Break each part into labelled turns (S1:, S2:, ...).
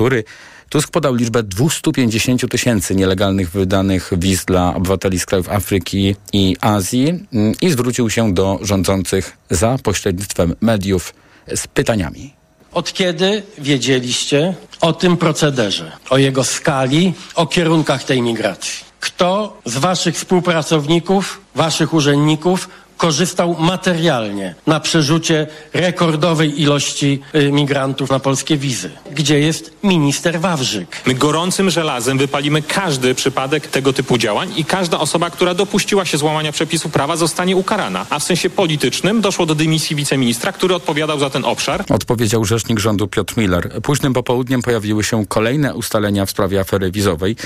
S1: Kultury. Tusk podał liczbę 250 tysięcy nielegalnych wydanych wiz dla obywateli z krajów Afryki i Azji mm, i zwrócił się do rządzących za pośrednictwem mediów z pytaniami.
S2: Od kiedy wiedzieliście o tym procederze, o jego skali, o kierunkach tej migracji? Kto z waszych współpracowników, waszych urzędników korzystał materialnie na przerzucie rekordowej ilości y, migrantów na polskie wizy. Gdzie jest minister Wawrzyk?
S3: My gorącym żelazem wypalimy każdy przypadek tego typu działań i każda osoba, która dopuściła się złamania przepisów prawa zostanie ukarana. A w sensie politycznym doszło do dymisji wiceministra, który odpowiadał za ten obszar.
S1: Odpowiedział rzecznik rządu Piotr Miller. Późnym popołudniem pojawiły się kolejne ustalenia w sprawie afery wizowej.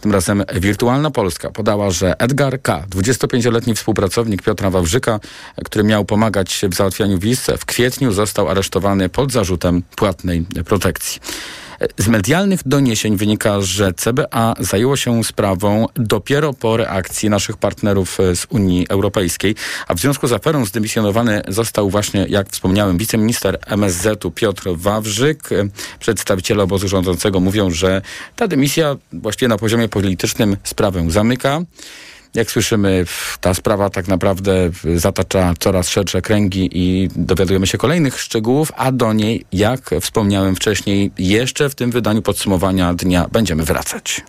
S1: Tym razem Wirtualna Polska podała, że Edgar K., 25-letni współpracownik Piotra Wawrzyka, który miał pomagać w załatwianiu wiz, w kwietniu został aresztowany pod zarzutem płatnej protekcji. Z medialnych doniesień wynika, że CBA zajęło się sprawą dopiero po reakcji naszych partnerów z Unii Europejskiej, a w związku z aferą zdymisjonowany został właśnie, jak wspomniałem, wiceminister MSZ-u Piotr Wawrzyk. Przedstawiciele obozu rządzącego mówią, że ta dymisja właściwie na poziomie politycznym sprawę zamyka. Jak słyszymy, ta sprawa tak naprawdę zatacza coraz szersze kręgi i dowiadujemy się kolejnych szczegółów, a do niej, jak wspomniałem wcześniej, jeszcze w tym wydaniu podsumowania dnia będziemy wracać.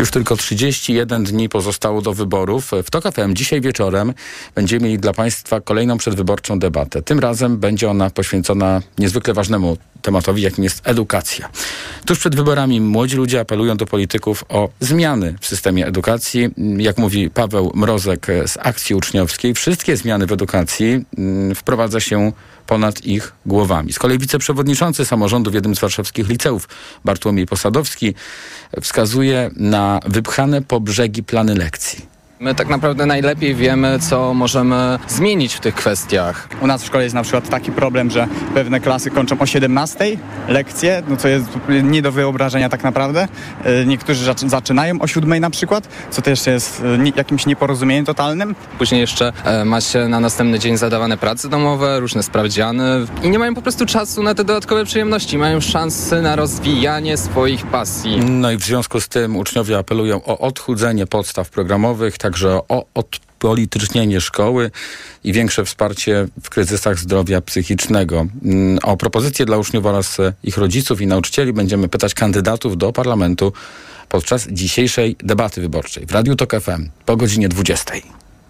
S1: Już tylko 31 dni pozostało do wyborów. W TOK FM dzisiaj wieczorem będziemy mieli dla Państwa kolejną przedwyborczą debatę. Tym razem będzie ona poświęcona niezwykle ważnemu tematowi, jakim jest edukacja. Tuż przed wyborami młodzi ludzie apelują do polityków o zmiany w systemie edukacji. Jak mówi Paweł Mrozek z akcji uczniowskiej, wszystkie zmiany w edukacji mm, wprowadza się ponad ich głowami. Z kolei wiceprzewodniczący samorządu w jednym z warszawskich liceów, Bartłomiej Posadowski, wskazuje na wypchane po brzegi plany lekcji.
S4: My tak naprawdę najlepiej wiemy, co możemy zmienić w tych kwestiach.
S5: U nas w szkole jest na przykład taki problem, że pewne klasy kończą o 17 lekcje, no co jest nie do wyobrażenia tak naprawdę. E, niektórzy zaczynają o 7 na przykład, co też jest e, jakimś nieporozumieniem totalnym.
S4: Później jeszcze e, ma się na następny dzień zadawane prace domowe, różne sprawdziany i nie mają po prostu czasu na te dodatkowe przyjemności. Mają szansy na rozwijanie swoich pasji.
S1: No i w związku z tym uczniowie apelują o odchudzenie podstaw programowych, tak także o odpolitycznienie szkoły i większe wsparcie w kryzysach zdrowia psychicznego. Mm, o propozycje dla uczniów oraz ich rodziców i nauczycieli będziemy pytać kandydatów do parlamentu podczas dzisiejszej debaty wyborczej w Radiu Tok FM po godzinie 20.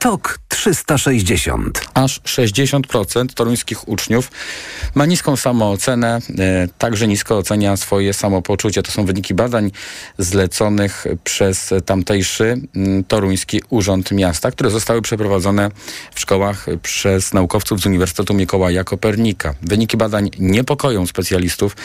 S6: TOK 360.
S1: Aż 60% toruńskich uczniów ma niską samoocenę, e, także nisko ocenia swoje samopoczucie. To są wyniki badań zleconych przez tamtejszy m, Toruński Urząd Miasta, które zostały przeprowadzone w szkołach przez naukowców z Uniwersytetu Mikołaja Kopernika. Wyniki badań niepokoją specjalistów,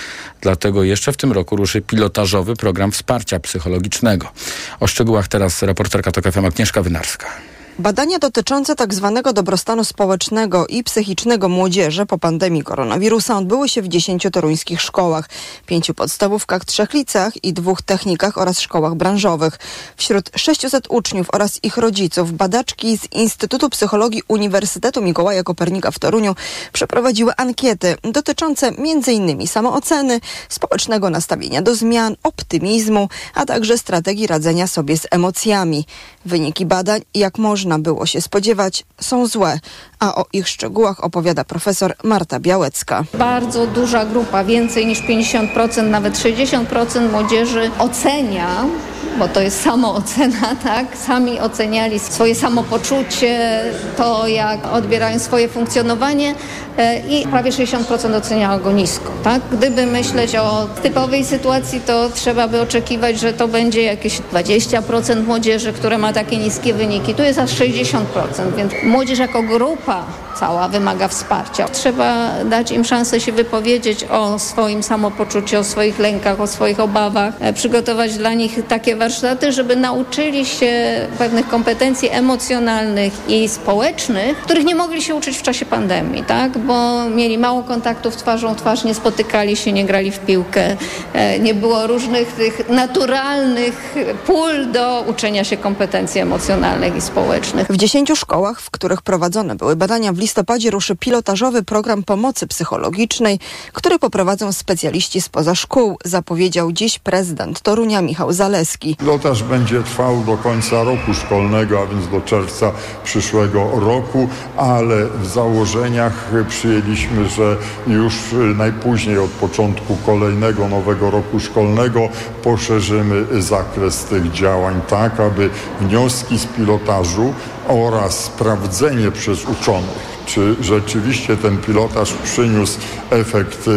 S1: dlatego jeszcze w tym roku ruszy pilotażowy program wsparcia psychologicznego. O szczegółach teraz reporterka TOK FM Agnieszka Wynarska.
S7: Badania dotyczące tzw. Tak dobrostanu społecznego i psychicznego młodzieży po pandemii koronawirusa odbyły się w dziesięciu toruńskich szkołach, pięciu podstawówkach, trzech liceach i dwóch technikach oraz szkołach branżowych. Wśród 600 uczniów oraz ich rodziców badaczki z Instytutu Psychologii Uniwersytetu Mikołaja Kopernika w Toruniu przeprowadziły ankiety dotyczące m.in. samooceny, społecznego nastawienia do zmian, optymizmu, a także strategii radzenia sobie z emocjami. Wyniki badań, jak można było się spodziewać, są złe, a o ich szczegółach opowiada profesor Marta Białecka.
S8: Bardzo duża grupa, więcej niż 50%, nawet 60% młodzieży ocenia bo to jest samoocena, tak? Sami oceniali swoje samopoczucie, to jak odbierają swoje funkcjonowanie e, i prawie 60% oceniało go nisko, tak? Gdyby myśleć o typowej sytuacji, to trzeba by oczekiwać, że to będzie jakieś 20% młodzieży, które ma takie niskie wyniki. Tu jest aż 60%, więc młodzież jako grupa cała wymaga wsparcia. Trzeba dać im szansę się wypowiedzieć o swoim samopoczuciu, o swoich lękach, o swoich obawach, e, przygotować dla nich takie warsztaty, żeby nauczyli się pewnych kompetencji emocjonalnych i społecznych, których nie mogli się uczyć w czasie pandemii, tak? bo mieli mało kontaktów twarzą w twarz, nie spotykali się, nie grali w piłkę, e, nie było różnych tych naturalnych pól do uczenia się kompetencji emocjonalnych i społecznych.
S7: W dziesięciu szkołach, w których prowadzone były badania w listopadzie ruszy pilotażowy program pomocy psychologicznej, który poprowadzą specjaliści spoza szkół, zapowiedział dziś prezydent Torunia Michał Zaleski.
S9: Pilotaż będzie trwał do końca roku szkolnego, a więc do czerwca przyszłego roku, ale w założeniach przyjęliśmy, że już najpóźniej od początku kolejnego nowego roku szkolnego poszerzymy zakres tych działań tak, aby wnioski z pilotażu oraz sprawdzenie przez uczonych czy rzeczywiście ten pilotaż przyniósł efekt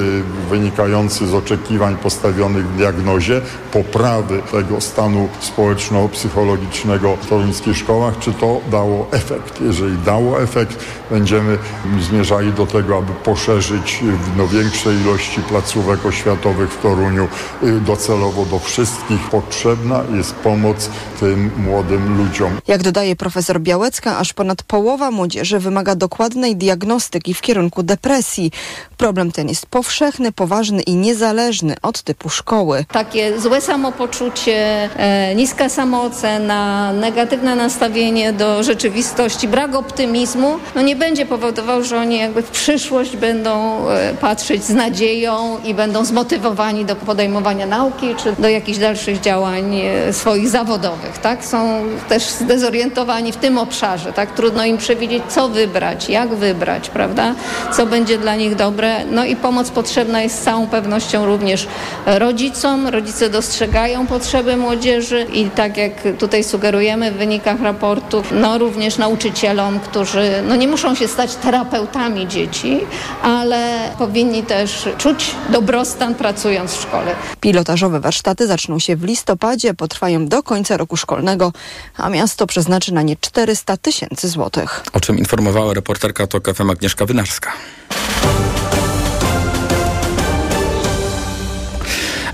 S9: wynikający z oczekiwań postawionych w diagnozie, poprawy tego stanu społeczno-psychologicznego w toruńskich szkołach, czy to dało efekt. Jeżeli dało efekt, będziemy zmierzali do tego, aby poszerzyć w no, większej ilości placówek oświatowych w Toruniu y, docelowo do wszystkich. Potrzebna jest pomoc tym młodym ludziom.
S7: Jak dodaje profesor Białecka, aż ponad połowa młodzieży wymaga dokładnej diagnostyki w kierunku depresji. Problem ten jest powszechny, poważny i niezależny od typu szkoły.
S8: Takie złe samopoczucie, e, niska samoocena, negatywne nastawienie do rzeczywistości, brak optymizmu, no nie będzie powodował, że oni jakby w przyszłość będą e, patrzeć z nadzieją i będą zmotywowani do podejmowania nauki czy do jakichś dalszych działań e, swoich zawodowych. Tak? Są też zdezorientowani w tym obszarze. Tak? Trudno im przewidzieć, co wybrać, jak wybrać, prawda? Co będzie dla nich dobre. No i pomoc potrzebna jest z całą pewnością również rodzicom. Rodzice dostrzegają potrzeby młodzieży i tak jak tutaj sugerujemy w wynikach raportu, no również nauczycielom, którzy no nie muszą się stać terapeutami dzieci, ale powinni też czuć dobrostan pracując w szkole.
S7: Pilotażowe warsztaty zaczną się w listopadzie, potrwają do końca roku szkolnego, a miasto przeznaczy na nie 400 tysięcy złotych.
S1: O czym informowała reporterka TOK FM Agnieszka Wynarska.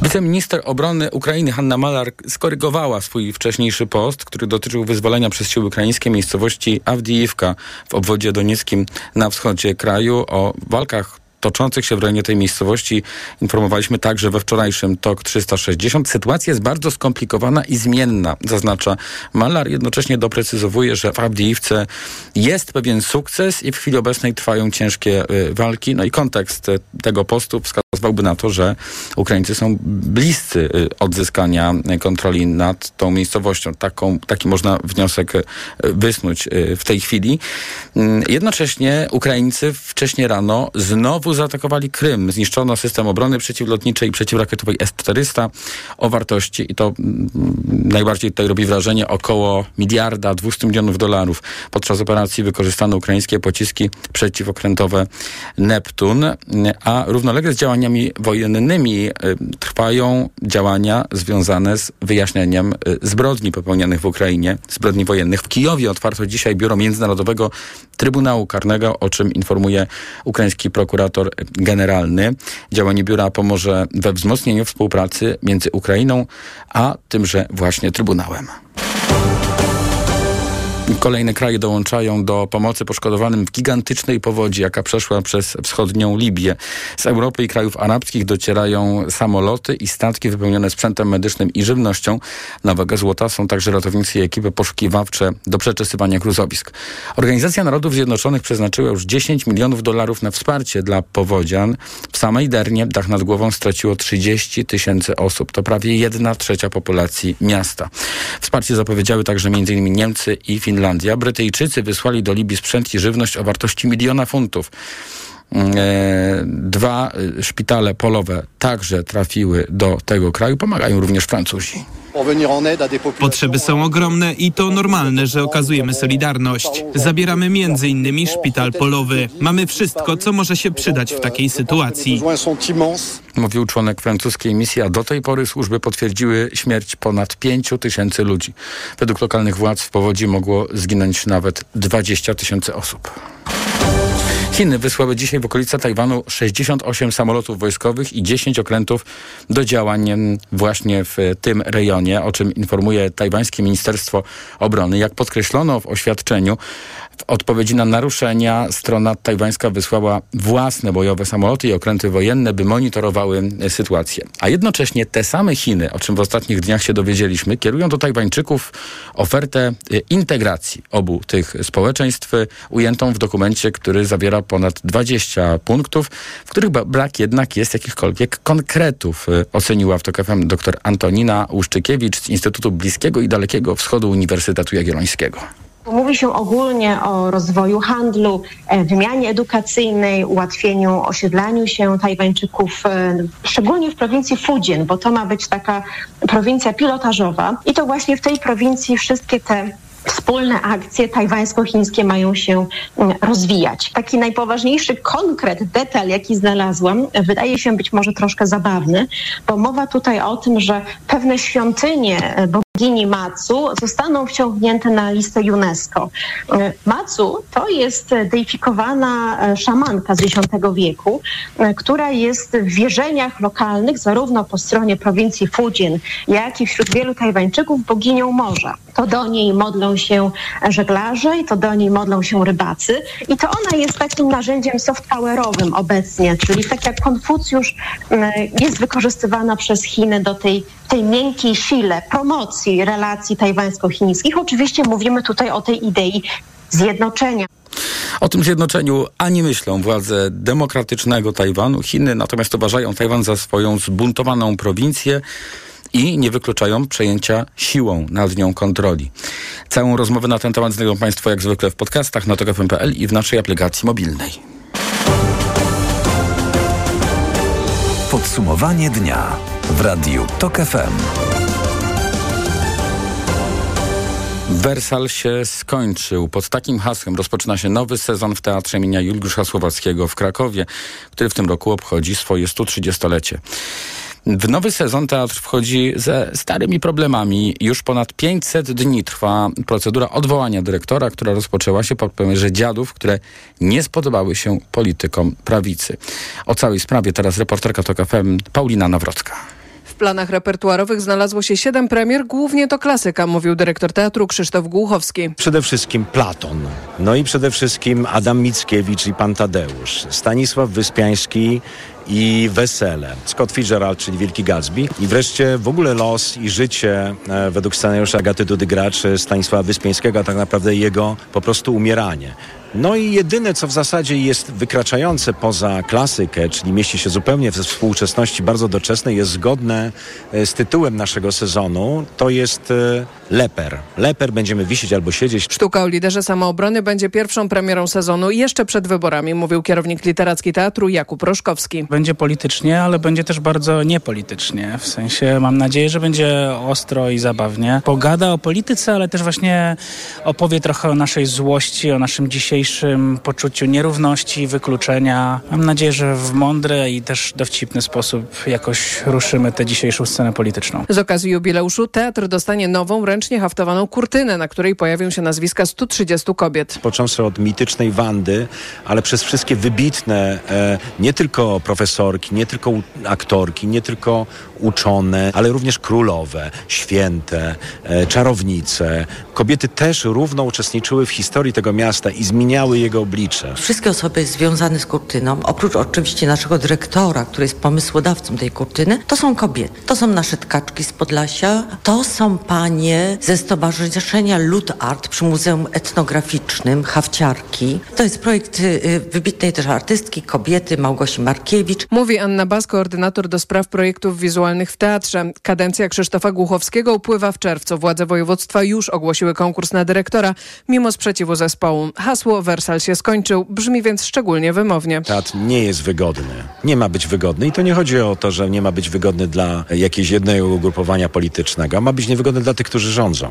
S1: Wiceminister obrony Ukrainy Hanna Malar skorygowała swój wcześniejszy post, który dotyczył wyzwolenia przez siły ukraińskie miejscowości Awdijiwka w obwodzie donieckim na wschodzie kraju. O walkach toczących się w rejonie tej miejscowości informowaliśmy także we wczorajszym TOK 360. Sytuacja jest bardzo skomplikowana i zmienna, zaznacza Malar. Jednocześnie doprecyzowuje, że w Abdiivce jest pewien sukces i w chwili obecnej trwają ciężkie y, walki. No i kontekst y, tego postu wskazywałby na to, że Ukraińcy są bliscy y, odzyskania kontroli nad tą miejscowością. Taką, taki można wniosek wysnuć w tej chwili. Mm, jednocześnie Ukraińcy wcześniej rano znowu zaatakowali Krym. Zniszczono system obrony przeciwlotniczej i przeciwrakietowej S-400 o wartości, i to mm, najbardziej tutaj robi wrażenie, około miliarda 200 milionów dolarów. Podczas operacji wykorzystano ukraińskie pociski przeciwokrętowe Neptun, a równolegle z działaniami wojennymi y, trwają działania związane z wyjaśnieniem y, zbrodni popełnionych w Ukrainie, zbrodni wojennych. W Kijowie otwarto dzisiaj biuro Międzynarodowego Trybunału Karnego, o czym informuje ukraiński prokurator generalny. Działanie biura pomoże we wzmocnieniu współpracy między Ukrainą a tymże właśnie Trybunałem. Kolejne kraje dołączają do pomocy poszkodowanym w gigantycznej powodzi, jaka przeszła przez wschodnią Libię. Z Europy i krajów arabskich docierają samoloty i statki wypełnione sprzętem medycznym i żywnością. Na wagę złota są także ratownicy i ekipy poszukiwawcze do przeczesywania gruzowisk. Organizacja Narodów Zjednoczonych przeznaczyła już 10 milionów dolarów na wsparcie dla powodzian. W samej Dernie dach nad głową straciło 30 tysięcy osób. To prawie jedna trzecia populacji miasta. Wsparcie zapowiedziały także m.in. Niemcy i Finlandia. Finlandia. Brytyjczycy wysłali do Libii sprzęt i żywność o wartości miliona funtów. Mm, e, dwa e, szpitale polowe także trafiły do tego kraju. Pomagają również Francuzi.
S10: Potrzeby są ogromne i to normalne, że okazujemy solidarność. Zabieramy między innymi szpital polowy. Mamy wszystko, co może się przydać w takiej sytuacji.
S1: Mówił członek francuskiej misji, a do tej pory służby potwierdziły śmierć ponad 5 tysięcy ludzi. Według lokalnych władz w powodzi mogło zginąć nawet 20 tysięcy osób. Chiny wysłały dzisiaj w okolice Tajwanu 68 samolotów wojskowych i 10 okrętów do działań właśnie w tym rejonie, o czym informuje tajwańskie Ministerstwo Obrony. Jak podkreślono w oświadczeniu, W odpowiedzi na naruszenia strona tajwańska wysłała własne bojowe samoloty i okręty wojenne, by monitorowały sytuację. A jednocześnie te same Chiny, o czym w ostatnich dniach się dowiedzieliśmy, kierują do Tajwańczyków ofertę integracji obu tych społeczeństw, ujętą w dokumencie, który zawiera ponad 20 punktów, w których brak jednak jest jakichkolwiek konkretów, oceniła w TOK FM dr Antonina Łuszczykiewicz z Instytutu Bliskiego i Dalekiego Wschodu Uniwersytetu Jagiellońskiego.
S11: Mówi się ogólnie o rozwoju handlu, e, wymianie edukacyjnej, ułatwieniu osiedlaniu się Tajwańczyków, e, szczególnie w prowincji Fujian, bo to ma być taka prowincja pilotażowa. I to właśnie w tej prowincji wszystkie te wspólne akcje tajwańsko-chińskie mają się mm, rozwijać. Taki najpoważniejszy konkret, detal, jaki znalazłam, wydaje się być może troszkę zabawny, bo mowa tutaj o tym, że pewne świątynie e, bogini Matsu zostaną wciągnięte na listę UNESCO. E, Matsu to jest deifikowana e, szamanka z X wieku, która jest w wierzeniach lokalnych, zarówno po stronie prowincji Fujian, jak i wśród wielu Tajwańczyków boginią morza. To do niej modlą się żeglarze i to do niej modlą się rybacy. I to ona jest takim narzędziem soft powerowym obecnie, czyli tak jak Konfucjusz mm, jest wykorzystywana przez Chiny do tej, tej miękkiej sile promocji relacji tajwańsko-chińskich. Oczywiście mówimy tutaj o tej idei zjednoczenia.
S1: O tym zjednoczeniu ani myślą władze demokratycznego Tajwanu. Chiny natomiast uważają Tajwan za swoją zbuntowaną prowincję i nie wykluczają przejęcia siłą nad nią kontroli. Całą rozmowę na ten temat znajdą Państwo jak zwykle w podcastach na tokfm.pl i w naszej aplikacji mobilnej.
S6: Podsumowanie dnia w Radiu TOK FM.
S1: Wersal się skończył. Pod takim hasłem rozpoczyna się nowy sezon w Teatrze imienia Juliusza Słowackiego w Krakowie, który w tym roku obchodzi swoje 130-lecie. W nowy sezon teatr wchodzi ze starymi problemami. Już ponad 500 dni trwa procedura odwołania dyrektora, która rozpoczęła się po premierze dziadów, które nie spodobały się politykom prawicy. O całej sprawie teraz reporterka TOK FM Paulina Nawrocka.
S12: W planach repertuarowych znalazło się siedem premier, głównie to klasyka, mówił dyrektor teatru Krzysztof Głuchowski.
S13: Przede wszystkim Platon, no i przede wszystkim Adam Mickiewicz i Pan Tadeusz, Stanisław Wyspiański i Wesele, Scott Fitzgerald, czyli Wielki Gatsby i wreszcie w ogóle los i życie e, według scenariusza Agaty Dudy Stanisława Wyspiańskiego, a tak naprawdę jego po prostu umieranie. No i jedyne, co w zasadzie jest wykraczające poza klasykę, czyli mieści się zupełnie we współczesności bardzo doczesnej, jest zgodne e, z tytułem naszego sezonu, to jest e, Leper. Leper będziemy wisieć albo siedzieć.
S12: Sztuka o liderze samoobrony będzie pierwszą premierą sezonu jeszcze przed wyborami, mówił kierownik literacki teatru Jakub Roszkowski.
S14: Będzie politycznie, ale będzie też bardzo niepolitycznie. W sensie mam nadzieję, że będzie ostro i zabawnie. Pogada o polityce, ale też właśnie opowie trochę o naszej złości, o naszym dzisiejszym poczuciu nierówności, wykluczenia. Mam nadzieję, że w mądry i też dowcipny sposób jakoś ruszymy tę dzisiejszą scenę polityczną.
S12: Z okazji jubileuszu teatr dostanie nową, ręcznie haftowaną kurtynę, na której pojawią się nazwiska 130 kobiet.
S13: Począwszy od mitycznej Wandy, ale przez wszystkie wybitne, e, nie tylko profesorki, nie tylko aktorki, nie tylko uczone, ale również królowe, święte, e, czarownice. Kobiety też równo uczestniczyły w historii tego miasta i zmieniały jego oblicze.
S15: Wszystkie osoby związane z kurtyną, oprócz oczywiście naszego dyrektora, który jest pomysłodawcą tej kurtyny, to są kobiety. To są nasze tkaczki z Podlasia, to są panie ze Stowarzyszenia Lud Art przy Muzeum Etnograficznym Hawciarki. To jest projekt y, wybitnej też artystki, kobiety Małgosi Markiewicz.
S12: Mówi Anna Bas, koordynator do spraw projektów wizualnych w teatrze. Kadencja Krzysztofa Głuchowskiego upływa w czerwcu. Władze województwa już ogłosiły konkurs na dyrektora, mimo sprzeciwu zespołu. Hasło Wersal się skończył, brzmi więc szczególnie wymownie.
S13: Teatr nie jest wygodny. Nie ma być wygodny i to nie chodzi o to, że nie ma być wygodny dla jakiegoś jednego ugrupowania politycznego, ma być niewygodny dla tych, którzy rządzą.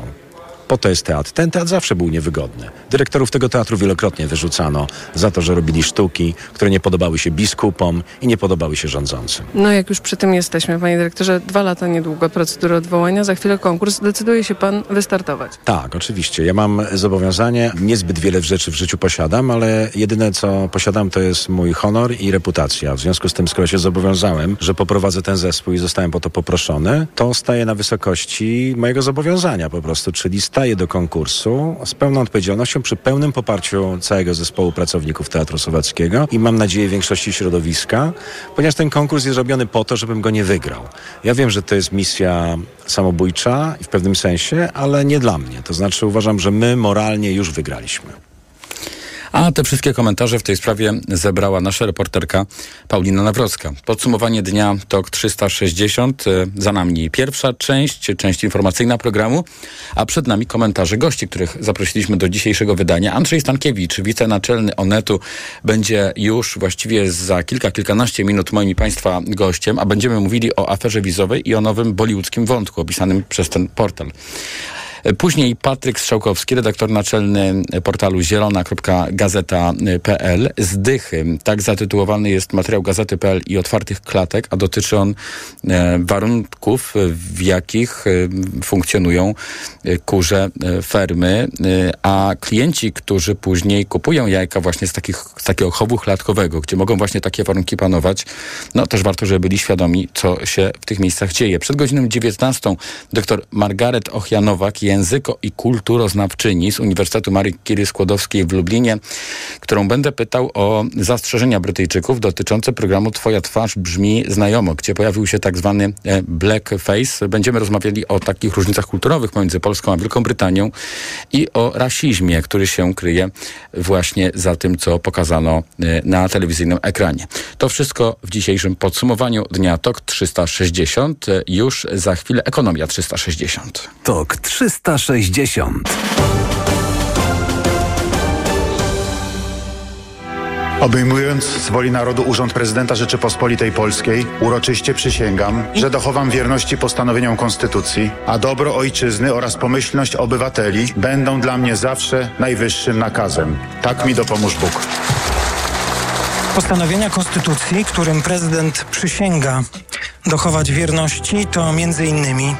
S13: Po to jest teatr. Ten teatr zawsze był niewygodny. Dyrektorów tego teatru wielokrotnie wyrzucano za to, że robili sztuki, które nie podobały się biskupom i nie podobały się rządzącym.
S12: No jak już przy tym jesteśmy, panie dyrektorze, dwa lata niedługo procedury odwołania, za chwilę konkurs. Decyduje się pan wystartować?
S13: Tak, oczywiście. Ja mam zobowiązanie, niezbyt wiele rzeczy w życiu posiadam, ale jedyne co posiadam to jest mój honor i reputacja. W związku z tym, skoro się zobowiązałem, że poprowadzę ten zespół i zostałem po to poproszony, to staję na wysokości mojego zobowiązania po prostu, czyli staję staję do konkursu z pełną odpowiedzialnością przy pełnym poparciu całego zespołu pracowników Teatru Słowackiego i mam nadzieję większości środowiska, ponieważ ten konkurs jest robiony po to, żebym go nie wygrał. Ja wiem, że to jest misja samobójcza w pewnym sensie, ale nie dla mnie. To znaczy uważam, że my moralnie już wygraliśmy.
S1: A te wszystkie komentarze w tej sprawie zebrała nasza reporterka Paulina Nawrocka. Podsumowanie dnia TOK 360. E, za nami pierwsza część, część informacyjna programu, a przed nami komentarze gości, których zaprosiliśmy do dzisiejszego wydania. Andrzej Stankiewicz, wicenaczelny Onetu, będzie już właściwie za kilka, kilkanaście minut moim i Państwa gościem, a będziemy mówili o aferze wizowej i o nowym bollywoodzkim wątku opisanym przez ten portal. Później Patryk Strzałkowski, redaktor naczelny portalu zielona.gazeta.pl. Zdychy. Tak zatytułowany jest materiał gazety.pl i otwartych klatek, a dotyczy on e, warunków, w jakich e, funkcjonują e, kurze fermy, a klienci, którzy później kupują jajka właśnie z, takich, z takiego chowu klatkowego, gdzie mogą właśnie takie warunki panować, no też warto, żeby byli świadomi, co się w tych miejscach dzieje. Przed godziną 19 dr Margaret Ochjanowak, języko- i kulturoznawczyni z Uniwersytetu Marii Curie Skłodowskiej w Lublinie, którą będę pytał o zastrzeżenia Brytyjczyków dotyczące programu Twoja twarz brzmi znajomo, gdzie pojawił się tak zwany e, blackface. Będziemy rozmawiali o takich różnicach kulturowych pomiędzy Polską a Wielką Brytanią i o rasizmie, który się kryje właśnie za tym, co pokazano e, na telewizyjnym ekranie. To wszystko w dzisiejszym podsumowaniu dnia TOK 360. E, już za chwilę Ekonomia 360.
S6: TOK 360.
S16: Obejmując z woli narodu urząd prezydenta Rzeczypospolitej Polskiej, uroczyście przysięgam, że dochowam wierności postanowieniom Konstytucji, a dobro ojczyzny oraz pomyślność obywateli będą dla mnie zawsze najwyższym nakazem. Tak mi dopomóż Bóg.
S17: Postanowienia Konstytucji, którym prezydent przysięga dochować wierności, to m.in.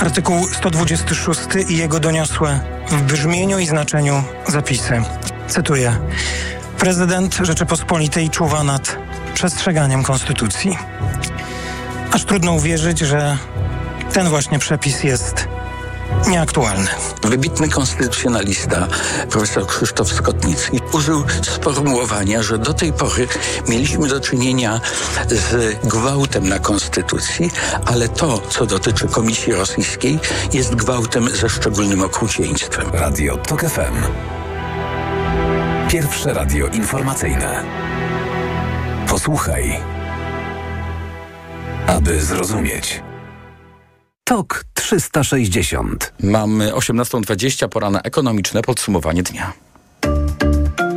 S17: artykuł 126 i jego doniosłe w brzmieniu i znaczeniu zapisy. Cytuję. Prezydent Rzeczypospolitej czuwa nad przestrzeganiem Konstytucji. Aż trudno uwierzyć, że ten właśnie przepis jest nieaktualny.
S18: Wybitny konstytucjonalista, profesor Krzysztof Skotnicki, użył sformułowania, że do tej pory mieliśmy do czynienia z gwałtem na konstytucji, ale to, co dotyczy Komisji Rosyjskiej, jest gwałtem ze szczególnym okrucieństwem.
S6: Radio TOK FM. Pierwsze radio informacyjne. Posłuchaj, aby zrozumieć. TOK 360.
S1: Mamy 18.20, pora na ekonomiczne podsumowanie dnia.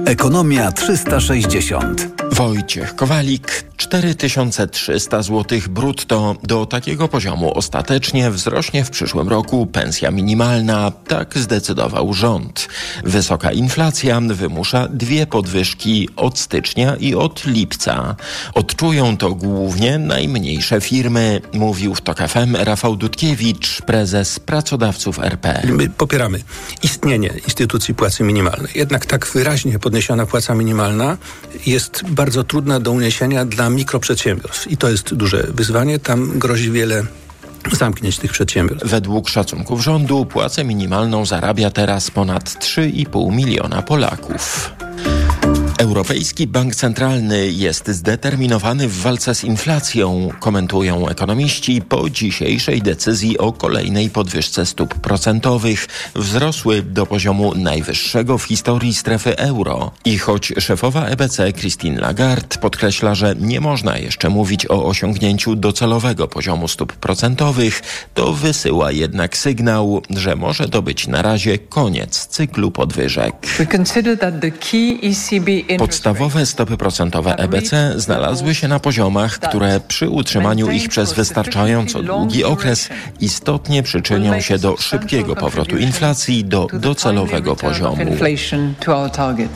S6: Ekonomia 360.
S19: Wojciech Kowalik 4300 zł brutto. Do takiego poziomu ostatecznie wzrośnie w przyszłym roku pensja minimalna. Tak zdecydował rząd. Wysoka inflacja wymusza dwie podwyżki od stycznia i od lipca. Odczują to głównie najmniejsze firmy, mówił w TOK FM Rafał Dudkiewicz, prezes pracodawców RP.
S20: My popieramy istnienie instytucji płacy minimalnej. Jednak tak wyraźnie podniesiona płaca minimalna jest bardzo trudna do uniesienia dla mikroprzedsiębiorstw. I to jest duże wyzwanie. Tam grozi wiele zamknięć tych przedsiębiorstw.
S19: Według szacunków rządu płacę minimalną zarabia teraz ponad 3,5 miliona Polaków. Europejski Bank Centralny jest zdeterminowany w walce z inflacją, komentują ekonomiści po dzisiejszej decyzji o kolejnej podwyżce stóp procentowych. Wzrosły do poziomu najwyższego w historii strefy euro. I choć szefowa EBC Christine Lagarde podkreśla, że nie można jeszcze mówić o osiągnięciu docelowego poziomu stóp procentowych, to wysyła jednak sygnał, że może to być na razie koniec cyklu podwyżek. Podstawowe stopy procentowe EBC znalazły się na poziomach, które przy utrzymaniu ich przez wystarczająco długi okres istotnie przyczynią się do szybkiego powrotu inflacji do docelowego poziomu.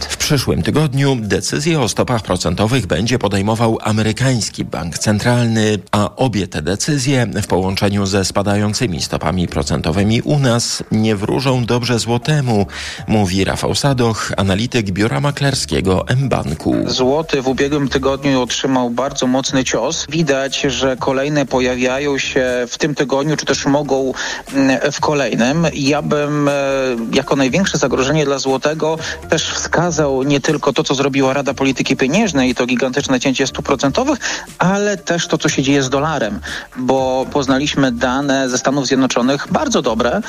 S19: W przyszłym tygodniu decyzję o stopach procentowych będzie podejmował amerykański bank centralny, a obie te decyzje w połączeniu ze spadającymi stopami procentowymi u nas nie wróżą dobrze złotemu, mówi Rafał Sadoch, analityk biura maklerskiego mBanku.
S21: Złoty w ubiegłym tygodniu otrzymał bardzo mocny cios. Widać, że kolejne pojawiają się w tym tygodniu, czy też mogą mm, w kolejnym. Ja bym e, jako największe zagrożenie dla złotego też wskazał nie tylko to, co zrobiła Rada Polityki Pieniężnej i to gigantyczne cięcie stóp procentowych, ale też to, co się dzieje z dolarem, bo poznaliśmy dane ze Stanów Zjednoczonych bardzo dobre,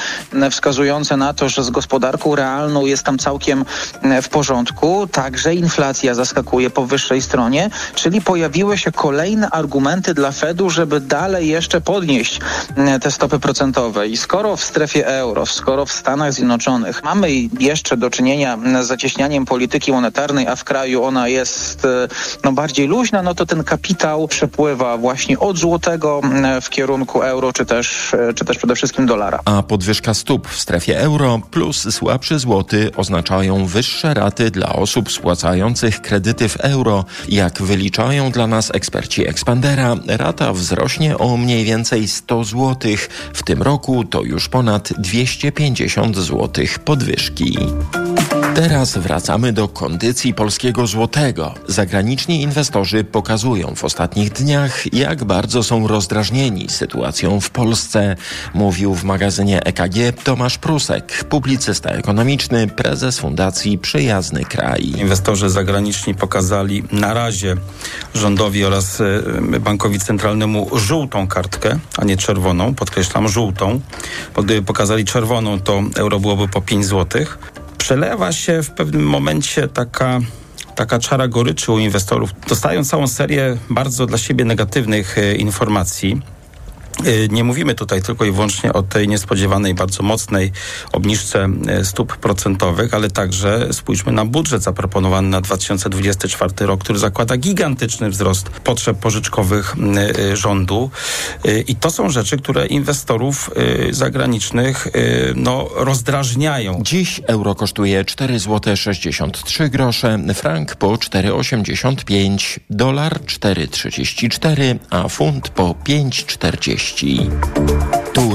S21: wskazujące na to, że z gospodarką realną jest tam całkiem w porządku. Także inflacja zaskakuje po wyższej stronie, czyli pojawiły się kolejne argumenty dla Fedu, żeby dalej jeszcze podnieść te stopy procentowe. I skoro w strefie euro, skoro w Stanach Zjednoczonych mamy jeszcze do czynienia z zacieśnianiem polityki monetarnej, a w kraju ona jest no, bardziej luźna, no to ten kapitał przepływa właśnie od złotego w kierunku euro, czy też, czy też przede wszystkim dolara.
S19: A podwyżka stóp w strefie euro plus słabszy złoty oznaczają wyższe raty dla osób spłacających kredyty w euro. Jak wyliczają dla nas eksperci Expandera, rata wzrośnie o mniej więcej 100 zł. W tym roku to już ponad 250 zł podwyżki. Teraz wracamy do kondycji polskiego złotego. Zagraniczni inwestorzy pokazują w ostatnich dniach, jak bardzo są rozdrażnieni sytuacją w Polsce, mówił w magazynie EKG Tomasz Prusek, publicysta ekonomiczny, prezes Fundacji Przyjazny Kraj.
S22: Inwestorzy zagraniczni pokazali na razie rządowi oraz e, bankowi centralnemu żółtą kartkę, a nie czerwoną, podkreślam żółtą, bo gdyby pokazali czerwoną, to euro byłoby po 5 złotych przelewa się w pewnym momencie taka taka czara goryczy u inwestorów. Dostają całą serię bardzo dla siebie negatywnych e, informacji. Y, nie mówimy tutaj tylko i wyłącznie o tej niespodziewanej, bardzo mocnej obniżce y, stóp procentowych, ale także spójrzmy na budżet zaproponowany na 2024 rok, który zakłada gigantyczny wzrost potrzeb pożyczkowych y, rządu. I to są rzeczy, które inwestorów zagranicznych no, rozdrażniają.
S19: Dziś euro kosztuje 4 zł 63 grosze, frank po 4,85, dolar 4,34, a funt po 5,40. Tu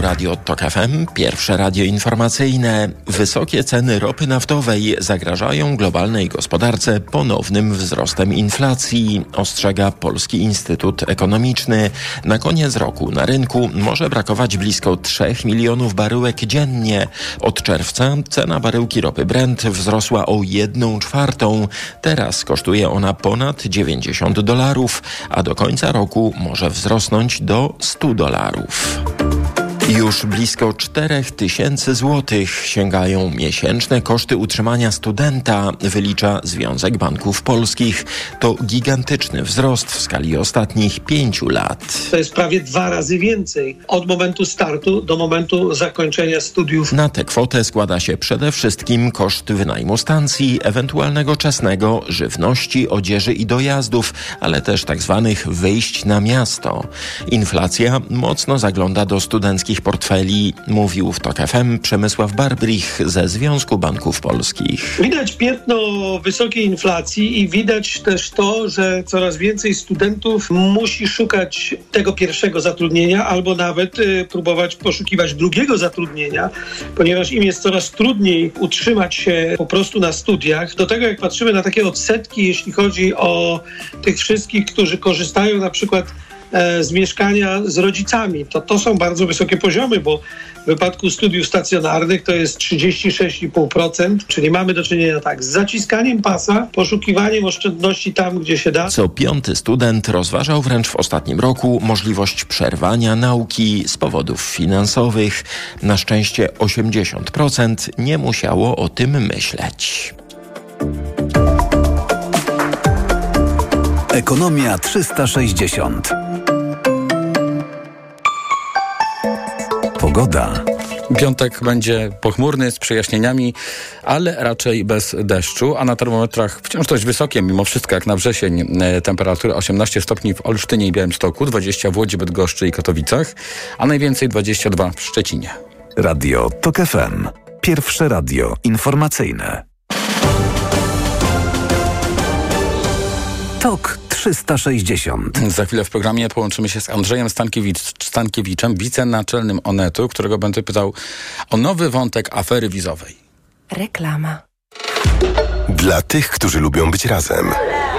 S19: Radio Tok FM, pierwsze radio informacyjne. Wysokie ceny ropy naftowej zagrażają globalnej gospodarce ponownym wzrostem inflacji, ostrzega Polski Instytut Ekonomiczny. Na koniec roku na rynku może brakować blisko 3 milionów baryłek dziennie. Od czerwca cena baryłki ropy Brent wzrosła o 1 czwartą. Teraz kosztuje ona ponad 90 dolarów, a do końca roku może wzrosnąć do 100 dolarów dolarów. Już blisko 4 tysięcy złotych sięgają miesięczne koszty utrzymania studenta, wylicza Związek Banków Polskich. To gigantyczny wzrost w skali ostatnich pięciu lat.
S23: To jest prawie dwa razy więcej od momentu startu do momentu zakończenia studiów.
S19: Na tę kwotę składa się przede wszystkim koszt wynajmu stacji, ewentualnego czesnego, żywności, odzieży i dojazdów, ale też tak zwanych wyjść na miasto. Inflacja mocno zagląda do studenckich portfeli, mówił w TOK FM Przemysław Barbrich ze Związku Banków Polskich.
S23: Widać piętno wysokiej inflacji i widać też to, że coraz więcej studentów musi szukać tego pierwszego zatrudnienia albo nawet y, próbować poszukiwać drugiego zatrudnienia, ponieważ im jest coraz trudniej utrzymać się po prostu na studiach. Do tego jak patrzymy na takie odsetki, jeśli chodzi o tych wszystkich, którzy korzystają na przykład z mieszkania z rodzicami. To, to są bardzo wysokie poziomy, bo w wypadku studiów stacjonarnych to jest 36,5%, czyli mamy do czynienia tak z zaciskaniem pasa, poszukiwaniem oszczędności tam, gdzie się da.
S19: Co piąty student rozważał wręcz w ostatnim roku możliwość przerwania nauki z powodów finansowych. Na szczęście 80% nie musiało o tym myśleć.
S6: Ekonomia 360. Pogoda.
S1: Piątek będzie pochmurny z przejaśnieniami, ale raczej bez deszczu, a na termometrach wciąż dość wysokie, mimo wszystko jak na wrzesień. E, temperatury 18 stopni w Olsztynie i Białymstoku, 20 w Łodzi, Bydgoszczy i Katowicach, a najwięcej 22 w Szczecinie.
S6: Radio TOK FM. Pierwsze radio informacyjne. TOK 360.
S1: Za chwilę w programie połączymy się z Andrzejem Stankiewicz, Stankiewiczem, wicenaczelnym Onetu, którego będę pytał o nowy wątek afery wizowej.
S24: Reklama.
S25: Dla tych, którzy lubią być razem.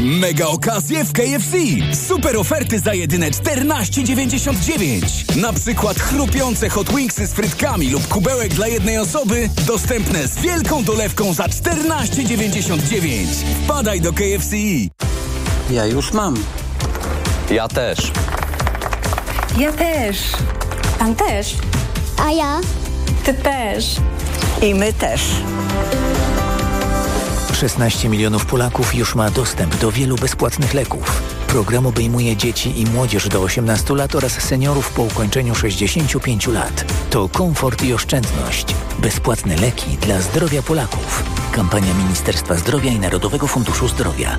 S24: Mega okazje w KFC! Super oferty za jedyne 14,99! Na przykład chrupiące hot wingsy z frytkami lub kubełek dla jednej osoby dostępne z wielką dolewką za 14,99! Wpadaj do KFC!
S26: Ja już mam.
S27: Ja też.
S28: Ja też. Pan też.
S29: A ja?
S28: Ty też.
S30: I my też.
S31: 16 milionów Polaków już ma dostęp do wielu bezpłatnych leków. Program obejmuje dzieci i młodzież do 18 lat oraz seniorów po ukończeniu 65 lat. To komfort i oszczędność. Bezpłatne leki dla zdrowia Polaków. Kampania Ministerstwa Zdrowia i Narodowego Funduszu Zdrowia.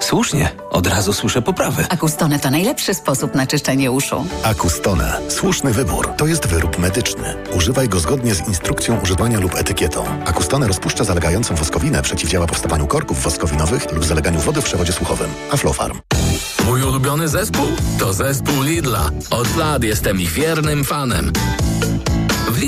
S26: Słusznie, od razu słyszę poprawy.
S32: Akustone to najlepszy sposób na czyszczenie uszu.
S33: Akustone. Słuszny wybór. To jest wyrób medyczny. Używaj go zgodnie z instrukcją używania lub etykietą. Akustone rozpuszcza zalegającą woskowinę, przeciwdziała powstawaniu korków woskowinowych lub zaleganiu wody w przewodzie słuchowym. Aflofarm.
S34: Mój ulubiony zespół? To zespół Lidla. Od lat jestem ich wiernym fanem.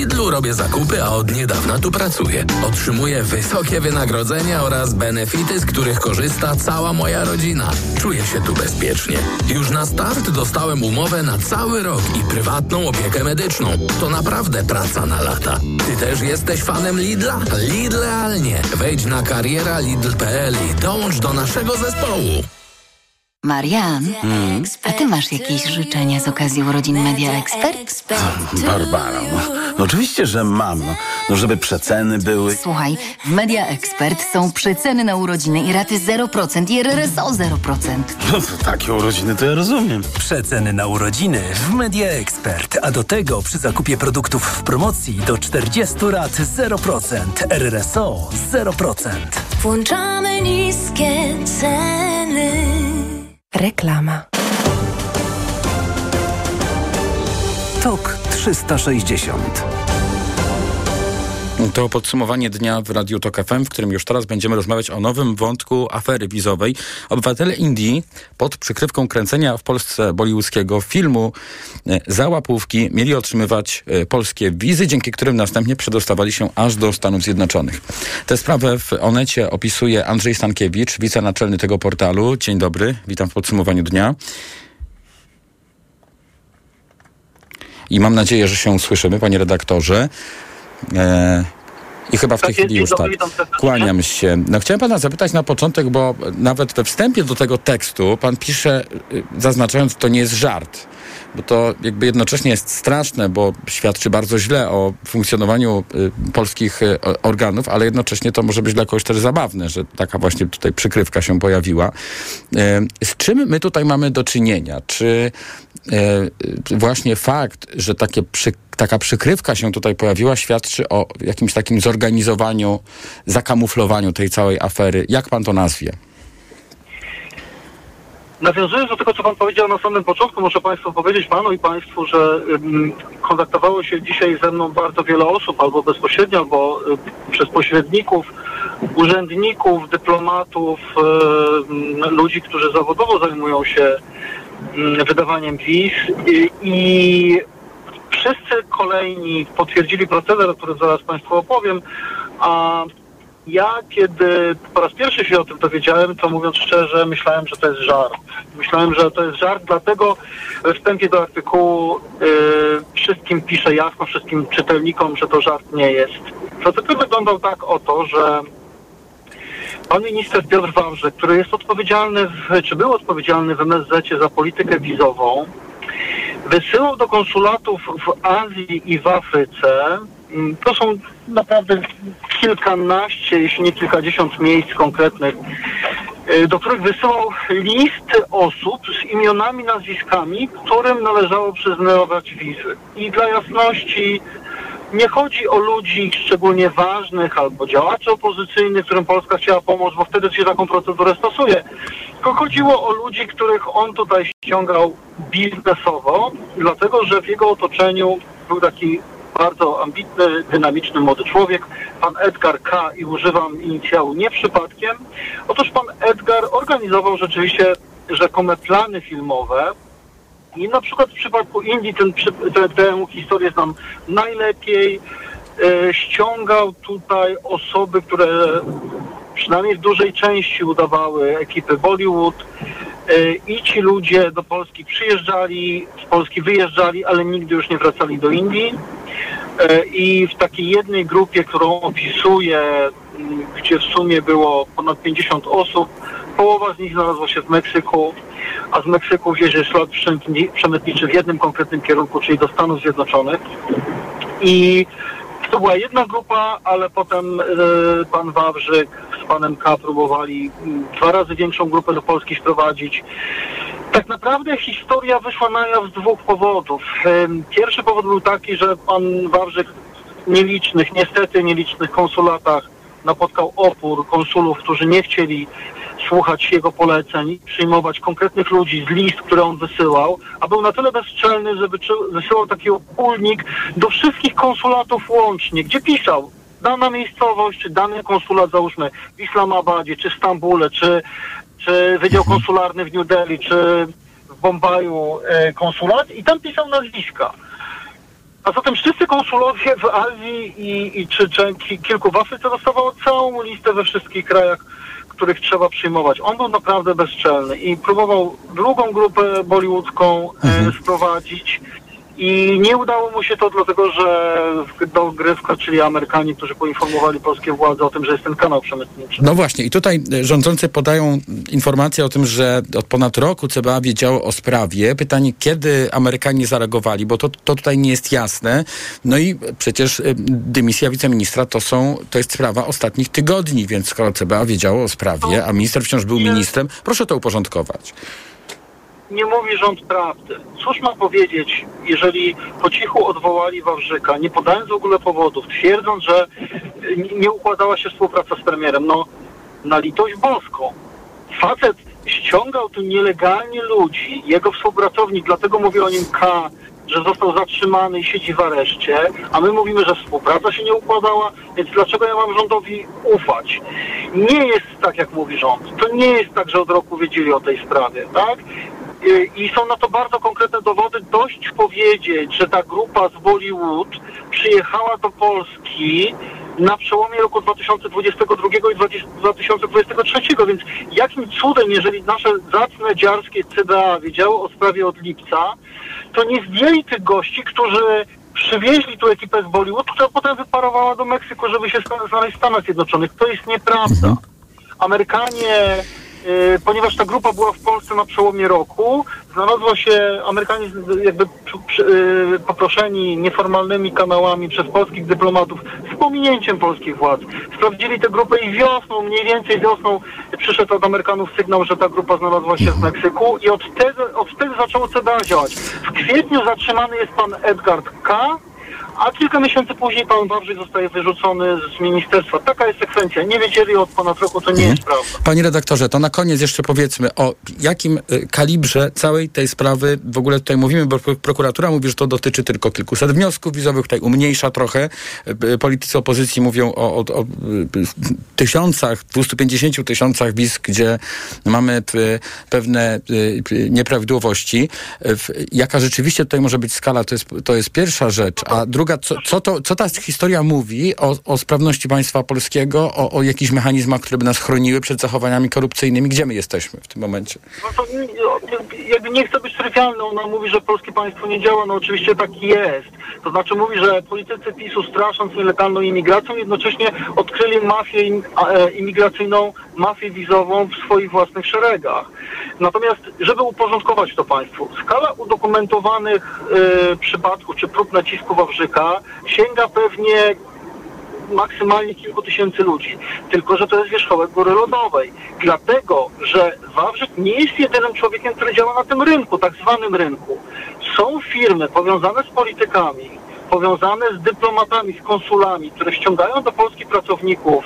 S34: Lidlu robię zakupy, a od niedawna tu pracuję. Otrzymuję wysokie wynagrodzenia oraz benefity, z których korzysta cała moja rodzina. Czuję się tu bezpiecznie. Już na start dostałem umowę na cały rok i prywatną opiekę medyczną. To naprawdę praca na lata. Ty też jesteś fanem Lidla? Lidlealnie. Wejdź na kariera lidl.pl i dołącz do naszego zespołu.
S32: Marian, a ty masz jakieś życzenia z okazji urodzin Media Expert?
S35: Barbara, no, no oczywiście, że mam. No, no żeby przeceny były.
S32: Słuchaj, w Media Expert są przeceny na urodziny i raty 0% i RRSO 0%.
S35: No to takie urodziny to ja rozumiem.
S24: Przeceny na urodziny w Media Expert, a do tego przy zakupie produktów w promocji do 40 rat 0%, RRSO 0%.
S28: Włączamy niskie ceny.
S6: Reklama. Tok 360.
S1: To podsumowanie dnia w Radiu Tok FM, w którym już teraz będziemy rozmawiać o nowym wątku afery wizowej. Obywatele Indii pod przykrywką kręcenia w Polsce bollywoodzkiego filmu e, za łapówki mieli otrzymywać e, polskie wizy, dzięki którym następnie przedostawali się aż do Stanów Zjednoczonych. Tę sprawę w Onecie opisuje Andrzej Stankiewicz, wicenaczelny tego portalu. Dzień dobry, witam w podsumowaniu dnia. I mam nadzieję, że się słyszymy, panie redaktorze. E, I chyba w tej
S36: Tak
S1: chwili już tak. Kłaniam się. No, chciałem pana zapytać na początek, bo nawet we wstępie do tego tekstu pan pisze, y, zaznaczając, to nie jest żart. Bo to jakby jednocześnie jest straszne, bo świadczy bardzo źle o funkcjonowaniu y, polskich y, organów, ale jednocześnie to może być dla kogoś też zabawne, że taka właśnie tutaj przykrywka się pojawiła. Y, z czym my tutaj mamy do czynienia? Czy właśnie fakt, że takie przy, taka przykrywka się tutaj pojawiła, świadczy o jakimś takim zorganizowaniu, zakamuflowaniu tej całej afery. Jak pan to nazwie?
S36: Nawiązując do tego, co Pan powiedział na samym początku, muszę Państwu powiedzieć, Panu i Państwu, że kontaktowało się dzisiaj ze mną bardzo wiele osób, albo bezpośrednio, albo y, przez pośredników, urzędników, dyplomatów, y, ludzi, którzy zawodowo zajmują się y, wydawaniem wiz. I, i wszyscy kolejni potwierdzili proceder, o którym zaraz Państwu opowiem, a ja, kiedy po raz pierwszy się o tym dowiedziałem, to mówiąc szczerze, myślałem, że to jest żart. Myślałem, że to jest żart, dlatego we wstępie do artykułu y, wszystkim piszę jasno, wszystkim czytelnikom, że to żart nie jest. Protokół wyglądał tak oto, że pan minister Piotr Wawrze, który jest odpowiedzialny, w, czy był odpowiedzialny w MSZ za politykę wizową, wysyłał do konsulatów w Azji i w Afryce. Mm, To są naprawdę kilkanaście, jeśli nie kilkadziesiąt miejsc konkretnych y, do których wysyłał listy osób z imionami, nazwiskami, którym należało przyznawać wizy. I dla jasności nie chodzi o ludzi szczególnie ważnych albo działaczy opozycyjnych, którym Polska chciała pomóc, bo wtedy się taką procedurę stosuje. Tylko chodziło o ludzi, których on tutaj ściągał biznesowo, dlatego że w jego otoczeniu był taki bardzo ambitny, dynamiczny młody człowiek, pan Edgar K. i używam inicjału nie przypadkiem. Otóż pan Edgar organizował rzeczywiście rzekome plany filmowe, i na przykład w przypadku Indii ten, tę, tę historię znam najlepiej. E, ściągał tutaj osoby, które przynajmniej w dużej części udawały ekipy Bollywood. E, I ci ludzie do Polski przyjeżdżali, z Polski wyjeżdżali, ale nigdy już nie wracali do Indii. E, I w takiej jednej grupie, którą opisuję, gdzie w sumie było ponad 50 osób, połowa z nich znalazła się w Meksyku, a z Meksyku wiezie ślad przemytni- przemytniczy w jednym konkretnym kierunku, czyli do Stanów Zjednoczonych. I to była jedna grupa, ale potem e, pan Wawrzyk z panem K próbowali dwa razy większą grupę do Polski sprowadzić. Tak naprawdę historia wyszła na jaw z dwóch powodów. Pierwszy powód był taki, że pan Wawrzyk w nielicznych, niestety nielicznych konsulatach napotkał opór konsulów, którzy nie chcieli słuchać jego poleceń, przyjmować konkretnych ludzi z list, które on wysyłał, a był na tyle bezczelny, że wysyłał taki opólnik do wszystkich konsulatów łącznie, gdzie pisał dana miejscowość, czy dany konsulat, załóżmy w Islamabadzie, czy Stambule, czy, czy Wydział Konsularny w New Delhi, czy w Bombaju e, konsulat i tam pisał nazwiska. A zatem wszyscy konsulowie w Azji i, i czy, czy ki- kilku w Afryce dostawało całą listę we wszystkich krajach, których trzeba przyjmować. On był naprawdę bezczelny i próbował drugą grupę bollywoodzką e, sprowadzić i nie udało mu się to dlatego, że do gry wkroczyli Amerykanie, którzy poinformowali polskie władze o tym, że jest ten kanał przemytniczy.
S1: No właśnie, i tutaj e, rządzący podają informację o tym, że od ponad roku CBA wiedziało o sprawie. Pytanie, kiedy Amerykanie zareagowali, bo to, to tutaj nie jest jasne. No i przecież e, dymisja wiceministra to są, to jest sprawa ostatnich tygodni, więc skoro CBA wiedziało o sprawie, a minister wciąż był ministrem, proszę to uporządkować.
S36: Nie mówi rząd prawdy. Cóż ma powiedzieć, jeżeli po cichu odwołali Wawrzyka, nie podając w ogóle powodów, twierdząc, że nie- układała się współpraca z premierem? No, na litość boską. Facet ściągał tu nielegalnie ludzi, jego współpracownik, dlatego mówi o nim K, że został zatrzymany i siedzi w areszcie, a my mówimy, że współpraca się nie układała, więc dlaczego ja mam rządowi ufać? Nie jest tak, jak mówi rząd. To nie jest tak, że od roku wiedzieli o tej sprawie, tak? Y, I są na to bardzo konkretne dowody. Dość powiedzieć, że ta grupa z Bollywood przyjechała do Polski na przełomie roku 2022 i 20- 2023, więc jakim cudem, jeżeli nasze zacne dziarskie CBA wiedziało o sprawie od lipca, to nie zdjęli tych gości, którzy przywieźli tu ekipę z Bollywood, która potem wyparowała do Meksyku, żeby się znaleźć w Stanach Zjednoczonych. To jest nieprawda. Amerykanie, y, ponieważ ta grupa była w Polsce na przełomie roku, znalazło się, Amerykanie jakby przy, przy, y, poproszeni nieformalnymi kanałami przez polskich dyplomatów z pominięciem polskich władz. Sprawdzili tę grupę i wiosną, mniej więcej wiosną przyszedł od Amerykanów sygnał, że ta grupa znalazła się w Meksyku i od wtedy, od wtedy zaczęło CDA działać. W kwietniu zatrzymany jest pan Edgard K., a kilka miesięcy później pan Wawrzyk zostaje wyrzucony z ministerstwa. Taka jest sekwencja. Nie wiedzieli od ponad roku, to nie jest prawda.
S1: Panie redaktorze, to na koniec jeszcze powiedzmy o jakim y, kalibrze całej tej sprawy w ogóle tutaj mówimy, bo pro- prokuratura mówi, że to dotyczy tylko kilkuset wniosków wizowych, tutaj umniejsza trochę. Y, y, Politycy opozycji mówią o, o, o tysiącach, 250 tysiącach wiz, gdzie mamy pewne nieprawidłowości. Jaka rzeczywiście tutaj może być skala, to jest, to jest pierwsza rzecz. A druga, co, co, to, co ta historia mówi o, o sprawności państwa polskiego, o, o jakichś mechanizmach, które by nas chroniły przed zachowaniami korupcyjnymi? Gdzie my jesteśmy w tym momencie?
S36: No to nie- jakby nie chcę być trywialny, ona mówi, że polskie państwo nie działa, no oczywiście tak jest. To znaczy mówi, że politycy PiSu strasząc nielegalną imigracją jednocześnie odkryli mafię e, imigracyjną, mafię wizową w swoich własnych szeregach. Natomiast, żeby uporządkować to państwu, skala udokumentowanych e, przypadków czy prób nacisku Wawrzyka sięga pewnie maksymalnie kilku tysięcy ludzi. Tylko, że to jest wierzchołek góry lodowej. Dlatego, że Wawrzyk nie jest jedynym człowiekiem, który działa na tym rynku, tak zwanym rynku. Są firmy powiązane z politykami, powiązane z dyplomatami, z konsulami, które ściągają do Polski pracowników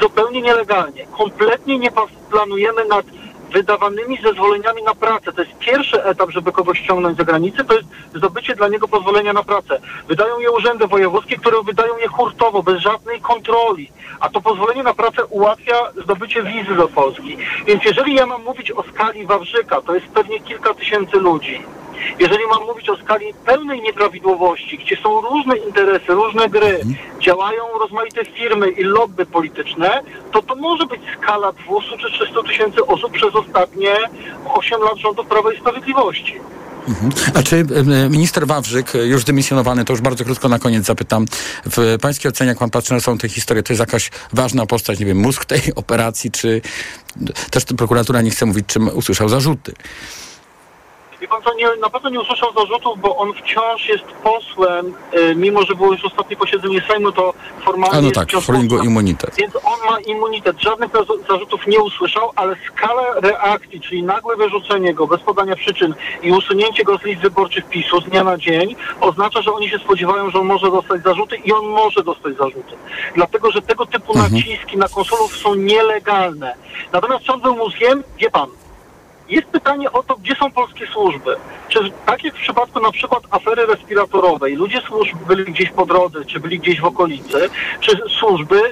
S36: zupełnie nielegalnie. Kompletnie nie planujemy nad wydawanymi zezwoleniami na pracę. To jest pierwszy etap, żeby kogoś ściągnąć za granicę, to jest zdobycie dla niego pozwolenia na pracę. Wydają je urzędy wojewódzkie, które wydają je hurtowo, bez żadnej kontroli. A to pozwolenie na pracę ułatwia zdobycie wizy do Polski. Więc jeżeli ja mam mówić o skali Wawrzyka, to jest pewnie kilka tysięcy ludzi. Jeżeli mam mówić o skali pełnej nieprawidłowości, gdzie są różne interesy, różne gry, działają rozmaite firmy i lobby polityczne, to to może być skala 200 czy 300 tysięcy osób przez ostatnie 8 lat rządów Prawa i Sprawiedliwości.
S1: Mhm. A czy e, minister Wawrzyk, e, już dymisjonowany, to już bardzo krótko na koniec zapytam, w pańskiej ocenie, jak pan patrzy na są te historie, to jest jakaś ważna postać, nie wiem, mózg tej operacji, czy też prokuratura nie chce mówić, czym usłyszał zarzuty?
S36: Wie pan co, nie, na pewno nie usłyszał zarzutów, bo on wciąż jest posłem, y, mimo że było już ostatnie posiedzenie Sejmu, to formalnie
S1: A no
S36: jest
S1: tak, formalnie
S36: posłem.
S1: immunitet.
S36: Więc on ma immunitet. Żadnych zarzutów nie usłyszał, ale skala reakcji, czyli nagłe wyrzucenie go bez podania przyczyn i usunięcie go z list wyborczych PiSu z dnia na dzień oznacza, że oni się spodziewają, że on może dostać zarzuty i on może dostać zarzuty. Dlatego, że tego typu naciski na konsulów są nielegalne. Natomiast on był mózgiem? Wie pan, jest pytanie o to, gdzie są polskie służby. Czy tak jak w przypadku na przykład afery respiratorowej, ludzie służb byli gdzieś po drodze, czy byli gdzieś w okolicy, czy służby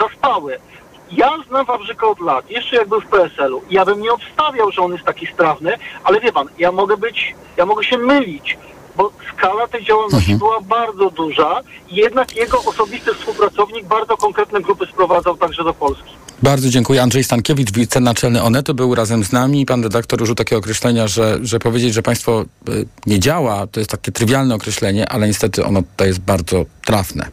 S36: zaspały. Ja znam Wawrzyka od lat, jeszcze jak był w PSL-u. Ja bym nie obstawiał, że on jest taki sprawny, ale wie pan, ja mogę być, ja mogę się mylić, bo skala tej działalności była bardzo duża i jednak jego osobisty współpracownik bardzo konkretne grupy sprowadzał także do Polski.
S1: Bardzo dziękuję. Andrzej Stankiewicz, wicenaczelny Onetu, był razem z nami. Pan redaktor użył takiego określenia, że, że powiedzieć, że państwo y, nie działa, to jest takie trywialne określenie, ale niestety ono tutaj jest bardzo trafne.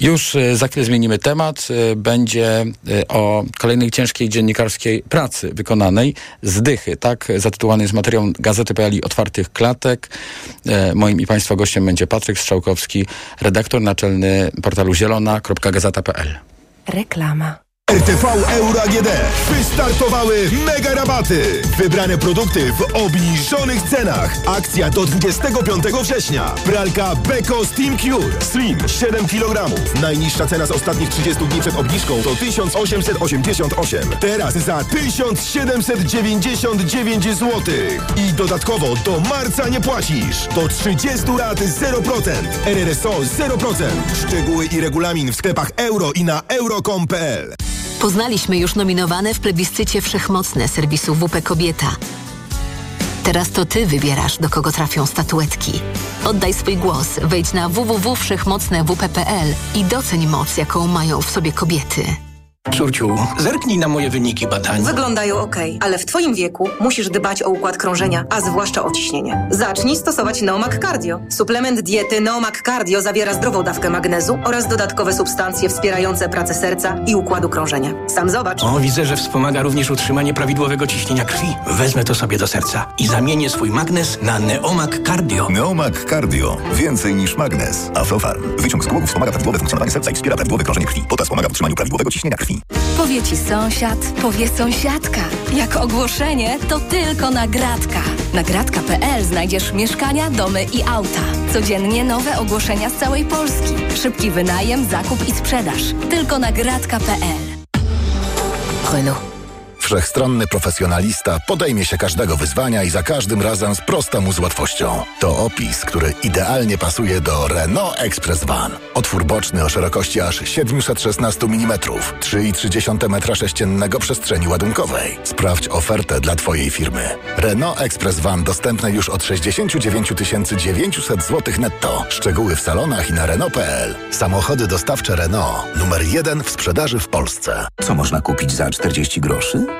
S1: Już y, za chwilę zmienimy temat. Y, Będzie o kolejnej ciężkiej dziennikarskiej pracy wykonanej. Zdychy, tak zatytułowany jest materiał Gazety.pl i Otwartych Klatek. E, Moim i Państwa gościem będzie Patryk Strzałkowski, redaktor naczelny portalu zielona.gazeta.pl.
S37: Reklama.
S25: RTV Euro AGD. Wystartowały mega rabaty. Wybrane produkty w obniżonych cenach. Akcja do 25 września. Pralka Beko Steam Cure Slim 7 kg. Najniższa cena z ostatnich 30 dni przed obniżką to 1888. Teraz za 1799 zł. I dodatkowo do marca nie płacisz. Do 30 lat 0%. RRSO 0%. Szczegóły i regulamin w sklepach euro i na euro.com.pl.
S31: Poznaliśmy już nominowane w plebiscycie wszechmocne serwisu WP Kobieta. Teraz to ty wybierasz, do kogo trafią statuetki. Oddaj swój głos, wejdź na www.wszechmocnewp.pl i doceń moc, jaką mają w sobie kobiety.
S24: Córciu, zerknij na moje wyniki badań.
S38: Wyglądają ok, ale w Twoim wieku musisz dbać o układ krążenia, a zwłaszcza o ciśnienie. Zacznij stosować Neomak Cardio. Suplement diety Neomak Cardio zawiera zdrową dawkę magnezu oraz dodatkowe substancje wspierające pracę serca i układu krążenia. Sam zobacz.
S24: O, widzę, że wspomaga również utrzymanie prawidłowego ciśnienia krwi. Wezmę to sobie do serca i zamienię swój magnes na Neomak Cardio.
S33: Neomak Cardio. Więcej niż magnes. Aflofarm. Wyciąg z głowy wspomaga prawidłowe funkcjonowanie serca i wspiera prawidłowe krążenie krwi. Potas pomaga w utrzymaniu prawidłowego ciśnienia krwi.
S28: Powie ci sąsiad, powie sąsiadka. Jak ogłoszenie, to tylko nagradka. Nagradka.pl znajdziesz mieszkania, domy i auta. Codziennie nowe ogłoszenia z całej Polski. Szybki wynajem, zakup i sprzedaż. Tylko nagradka.pl.
S33: Renault. Wszechstronny profesjonalista podejmie się każdego wyzwania i za każdym razem sprosta mu z łatwością. To opis, który idealnie pasuje do Renault Express Van. Otwór boczny o szerokości aż 716 mm, 3,3 metra sześciennego przestrzeni ładunkowej. Sprawdź ofertę dla Twojej firmy. Renault Express Van dostępne już od 69 900 zł netto. Szczegóły w salonach i na Renault.pl. Samochody dostawcze Renault. Numer jeden w sprzedaży w Polsce.
S39: Co można kupić za 40 groszy?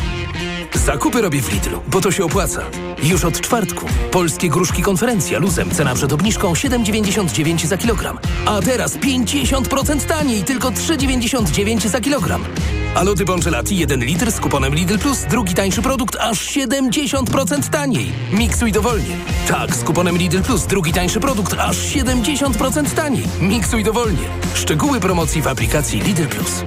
S24: Zakupy robię w Lidlu, bo to się opłaca. Już od czwartku. Polskie gruszki konferencja luzem, cena przed obniżką 7,99 za kilogram. A teraz 50% taniej, tylko 3,99 za kilogram. A lody Bongelati 1 litr z kuponem Lidl Plus, drugi tańszy produkt aż 70% taniej. Miksuj dowolnie. Tak, z kuponem Lidl Plus, drugi tańszy produkt aż 70% taniej. Miksuj dowolnie. Szczegóły promocji w aplikacji Lidl Plus.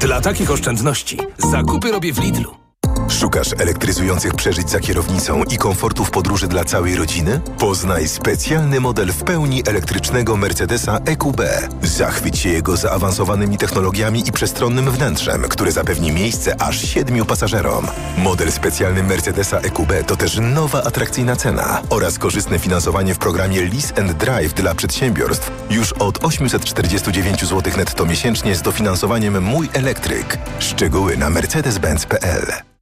S24: Dla takich oszczędności zakupy robię w Lidlu.
S25: Szukasz elektryzujących przeżyć za kierownicą i komfortu w podróży dla całej rodziny? Poznaj specjalny model w pełni elektrycznego Mercedesa EQB. Zachwyć się jego zaawansowanymi technologiami i przestronnym wnętrzem, które zapewni miejsce aż siedmiu pasażerom. Model specjalny Mercedesa EQB to też nowa atrakcyjna cena oraz korzystne finansowanie w programie Lease and Drive dla przedsiębiorstw już od 849 zł netto miesięcznie z dofinansowaniem Mój Elektryk. Szczegóły na mercedes-benz.pl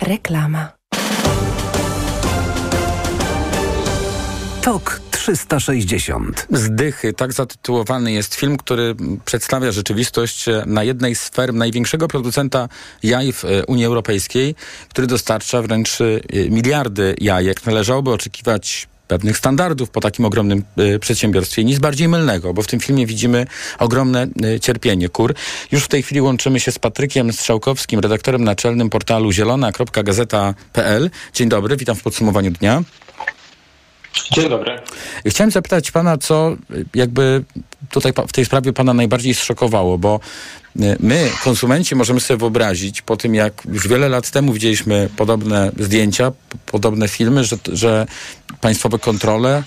S6: Reklama.
S31: TOK 360.
S1: Zdychy, tak zatytułowany jest film, który przedstawia rzeczywistość e, na jednej z ferm największego producenta jaj w e, Unii Europejskiej, który dostarcza wręcz e, miliardy jajek. Należałoby oczekiwać pewnych standardów po takim ogromnym y, przedsiębiorstwie. Nic bardziej mylnego, bo w tym filmie widzimy ogromne y, cierpienie kur. Już w tej chwili łączymy się z Patrykiem Strzałkowskim, redaktorem naczelnym portalu zielona.gazeta.pl. Dzień dobry, witam w podsumowaniu dnia.
S40: Dzień dobry.
S1: Chciałem zapytać pana, co jakby tutaj w tej sprawie pana najbardziej zszokowało, bo my, konsumenci, możemy sobie wyobrazić, po tym jak już wiele lat temu widzieliśmy podobne zdjęcia, podobne filmy, że, że państwowe kontrole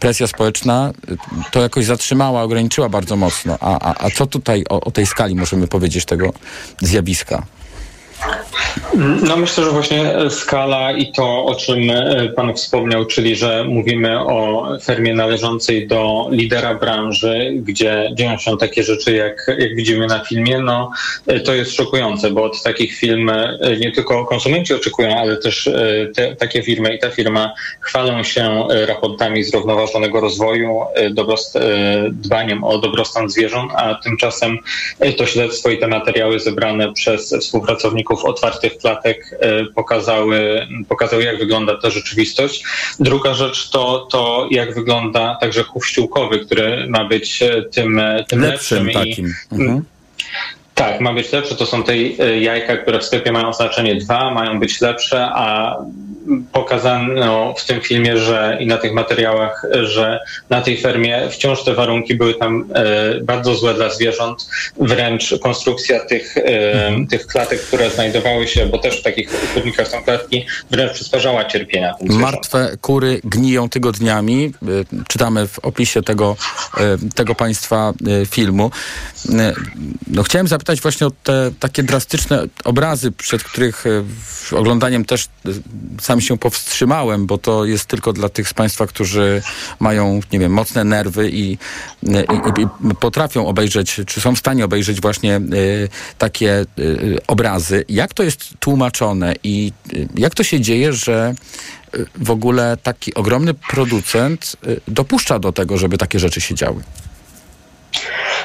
S1: presja społeczna to jakoś zatrzymała, ograniczyła bardzo mocno. A, a, a co tutaj o, o tej skali możemy powiedzieć tego zjawiska?
S40: No myślę, że właśnie skala i to, o czym e, Pan wspomniał, czyli że mówimy o firmie należącej do lidera branży, gdzie dzieją się takie rzeczy, jak, jak widzimy na filmie, no e, to jest szokujące, bo od takich firm e, nie tylko konsumenci oczekują, ale też te, takie firmy i ta firma chwalą się raportami zrównoważonego rozwoju, dobrost, dbaniem o dobrostan zwierząt, a tymczasem to śledztwo i te materiały zebrane przez współpracowników otwartych klatek e, pokazały, pokazały, jak wygląda ta rzeczywistość. Druga rzecz to, to jak wygląda także chów ściółkowy, który ma być e, tym, e, tym
S1: lepszym.
S40: lepszym
S1: takim. I, mhm.
S40: Tak, ma być lepsze. To są te jajka, które w sklepie mają znaczenie dwa, mają być lepsze, a pokazano w tym filmie, że i na tych materiałach, że na tej fermie wciąż te warunki były tam e, bardzo złe dla zwierząt. Wręcz konstrukcja tych, e, mhm. tych klatek, które znajdowały się, bo też w takich chudnikach są klatki, wręcz przysparzała cierpienia.
S1: Martwe kury gniją tygodniami. E, czytamy w opisie tego, e, tego państwa e, filmu. E, no, chciałem zapytać właśnie o te takie drastyczne obrazy, przed których oglądaniem też sam sam się powstrzymałem, bo to jest tylko dla tych z Państwa, którzy mają, nie wiem, mocne nerwy i, i, i potrafią obejrzeć, czy są w stanie obejrzeć właśnie y, takie y, obrazy. Jak to jest tłumaczone i y, jak to się dzieje, że w ogóle taki ogromny producent dopuszcza do tego, żeby takie rzeczy się działy?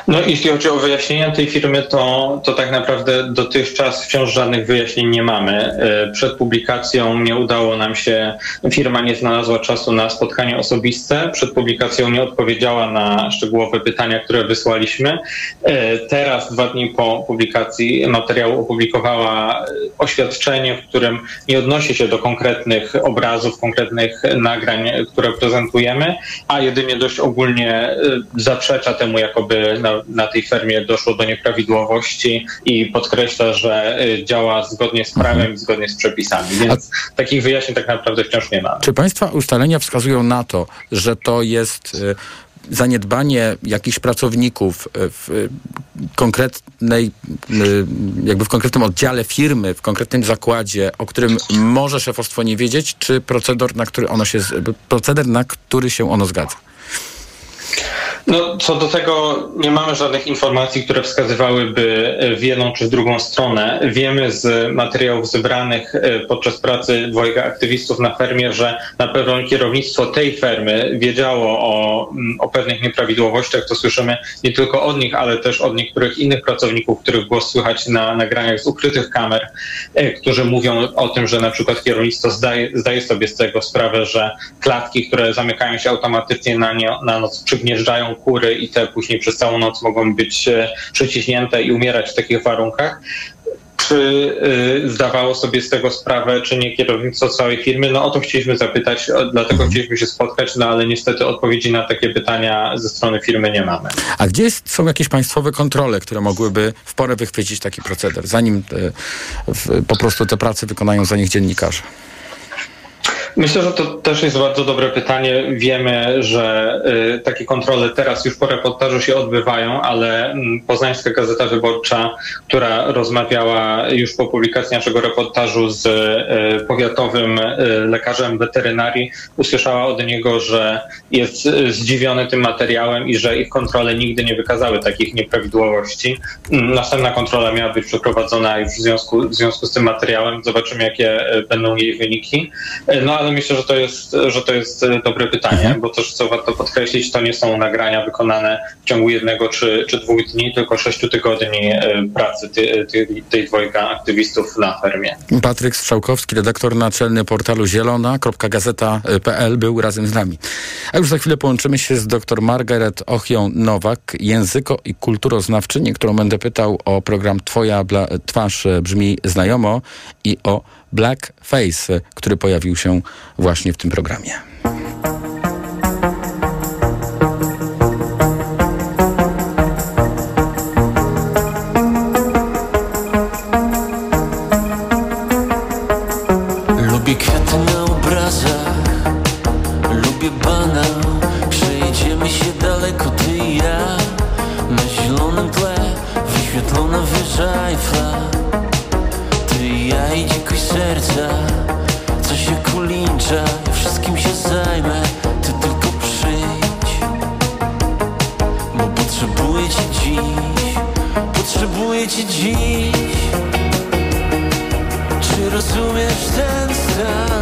S40: No jeśli chodzi o wyjaśnienia tej firmy, to, to tak naprawdę dotychczas wciąż żadnych wyjaśnień nie mamy. E, przed publikacją nie udało nam się, firma nie znalazła czasu na spotkanie osobiste, przed publikacją nie odpowiedziała na szczegółowe pytania, które wysłaliśmy. E, teraz, dwa dni po publikacji materiału, opublikowała oświadczenie, w którym nie odnosi się do konkretnych obrazów, konkretnych nagrań, które prezentujemy, a jedynie dość ogólnie e, zaprzecza temu, jakoby na, na tej fermie doszło do nieprawidłowości i podkreśla, że y, działa zgodnie z prawem mhm. zgodnie z przepisami. Więc A... takich wyjaśnień tak naprawdę wciąż nie mamy.
S1: Czy Państwa ustalenia wskazują na to, że to jest y, zaniedbanie jakichś pracowników w konkretnej, jakby w konkretnym oddziale firmy, w konkretnym zakładzie, o którym może szefostwo nie wiedzieć, czy proceder, na który ono się, proceder, na który się ono zgadza?
S40: No, co do tego nie mamy żadnych informacji, które wskazywałyby w jedną czy w drugą stronę. Wiemy z materiałów zebranych e, podczas pracy dwojga aktywistów na fermie, że na pewno kierownictwo tej fermy wiedziało o, mm, o pewnych nieprawidłowościach. To słyszymy nie tylko od nich, ale też od niektórych innych pracowników, których głos słychać na nagraniach z ukrytych kamer, e, którzy mówią o tym, że na przykład kierownictwo zdaje, zdaje sobie z tego sprawę, że klatki, które zamykają się automatycznie na, nie, na noc, przygnieżdżają kury i te później przez całą noc mogą być e, przyciśnięte i umierać w takich warunkach. Czy y, zdawało sobie z tego sprawę, czy nie kierownictwo całej firmy? No o to chcieliśmy zapytać, dlatego mhm. chcieliśmy się spotkać, no ale niestety odpowiedzi na takie pytania ze strony firmy nie mamy.
S1: A gdzie są jakieś państwowe kontrole, które mogłyby w porę wychwycić taki proceder, zanim te, w, po prostu te prace wykonają za nich dziennikarze?
S40: Myślę, że to też jest bardzo dobre pytanie. Wiemy, że y, takie kontrole teraz już po reportażu się odbywają, ale mm, Poznańska Gazeta Wyborcza, która rozmawiała już po publikacji naszego reportażu z y, powiatowym y, lekarzem weterynarii, usłyszała od niego, że jest zdziwiony tym materiałem i że ich kontrole nigdy nie wykazały takich nieprawidłowości. Mm, następna kontrola miała być przeprowadzona już w związku, w związku z tym materiałem. Zobaczymy, jakie będą jej wyniki. No ale myślę, że to jest, że to jest e, dobre pytanie, mhm. bo też co warto podkreślić, to nie są nagrania wykonane w ciągu jednego czy, czy dwóch dni, tylko sześciu tygodni e, pracy tej, tej, tej dwojga aktywistów na fermie.
S1: Patryk Strzałkowski, redaktor naczelny portalu zielona.gazeta.pl był razem z nami. A już za chwilę połączymy się z dr Margaret Ochią-Nowak, języko i kulturoznawczyni, którą będę pytał o program Twoja twarz brzmi znajomo i o Blackface, który pojawił się właśnie w tym programie.
S41: Mówię dziś Czy rozumiesz ten stan?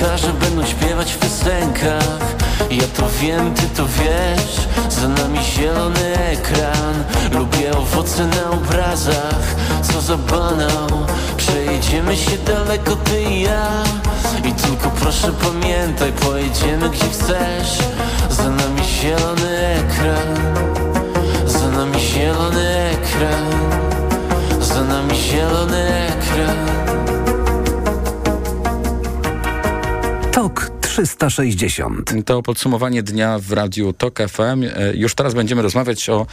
S41: Piosenkarze będą no śpiewać w piosenkach. Ja to wiem, ty to wiesz Za nami zielony ekran. Lubię owoce na obrazach Co za banał. Przejedziemy się daleko, ty i ja. I tylko proszę pamiętaj Pojedziemy gdzie chcesz. Za nami zielony ekran. Za nami zielony ekran. Za nami zielony ekran.
S6: TOK 360.
S1: To podsumowanie dnia w Radiu TOK FM. E, już teraz będziemy rozmawiać o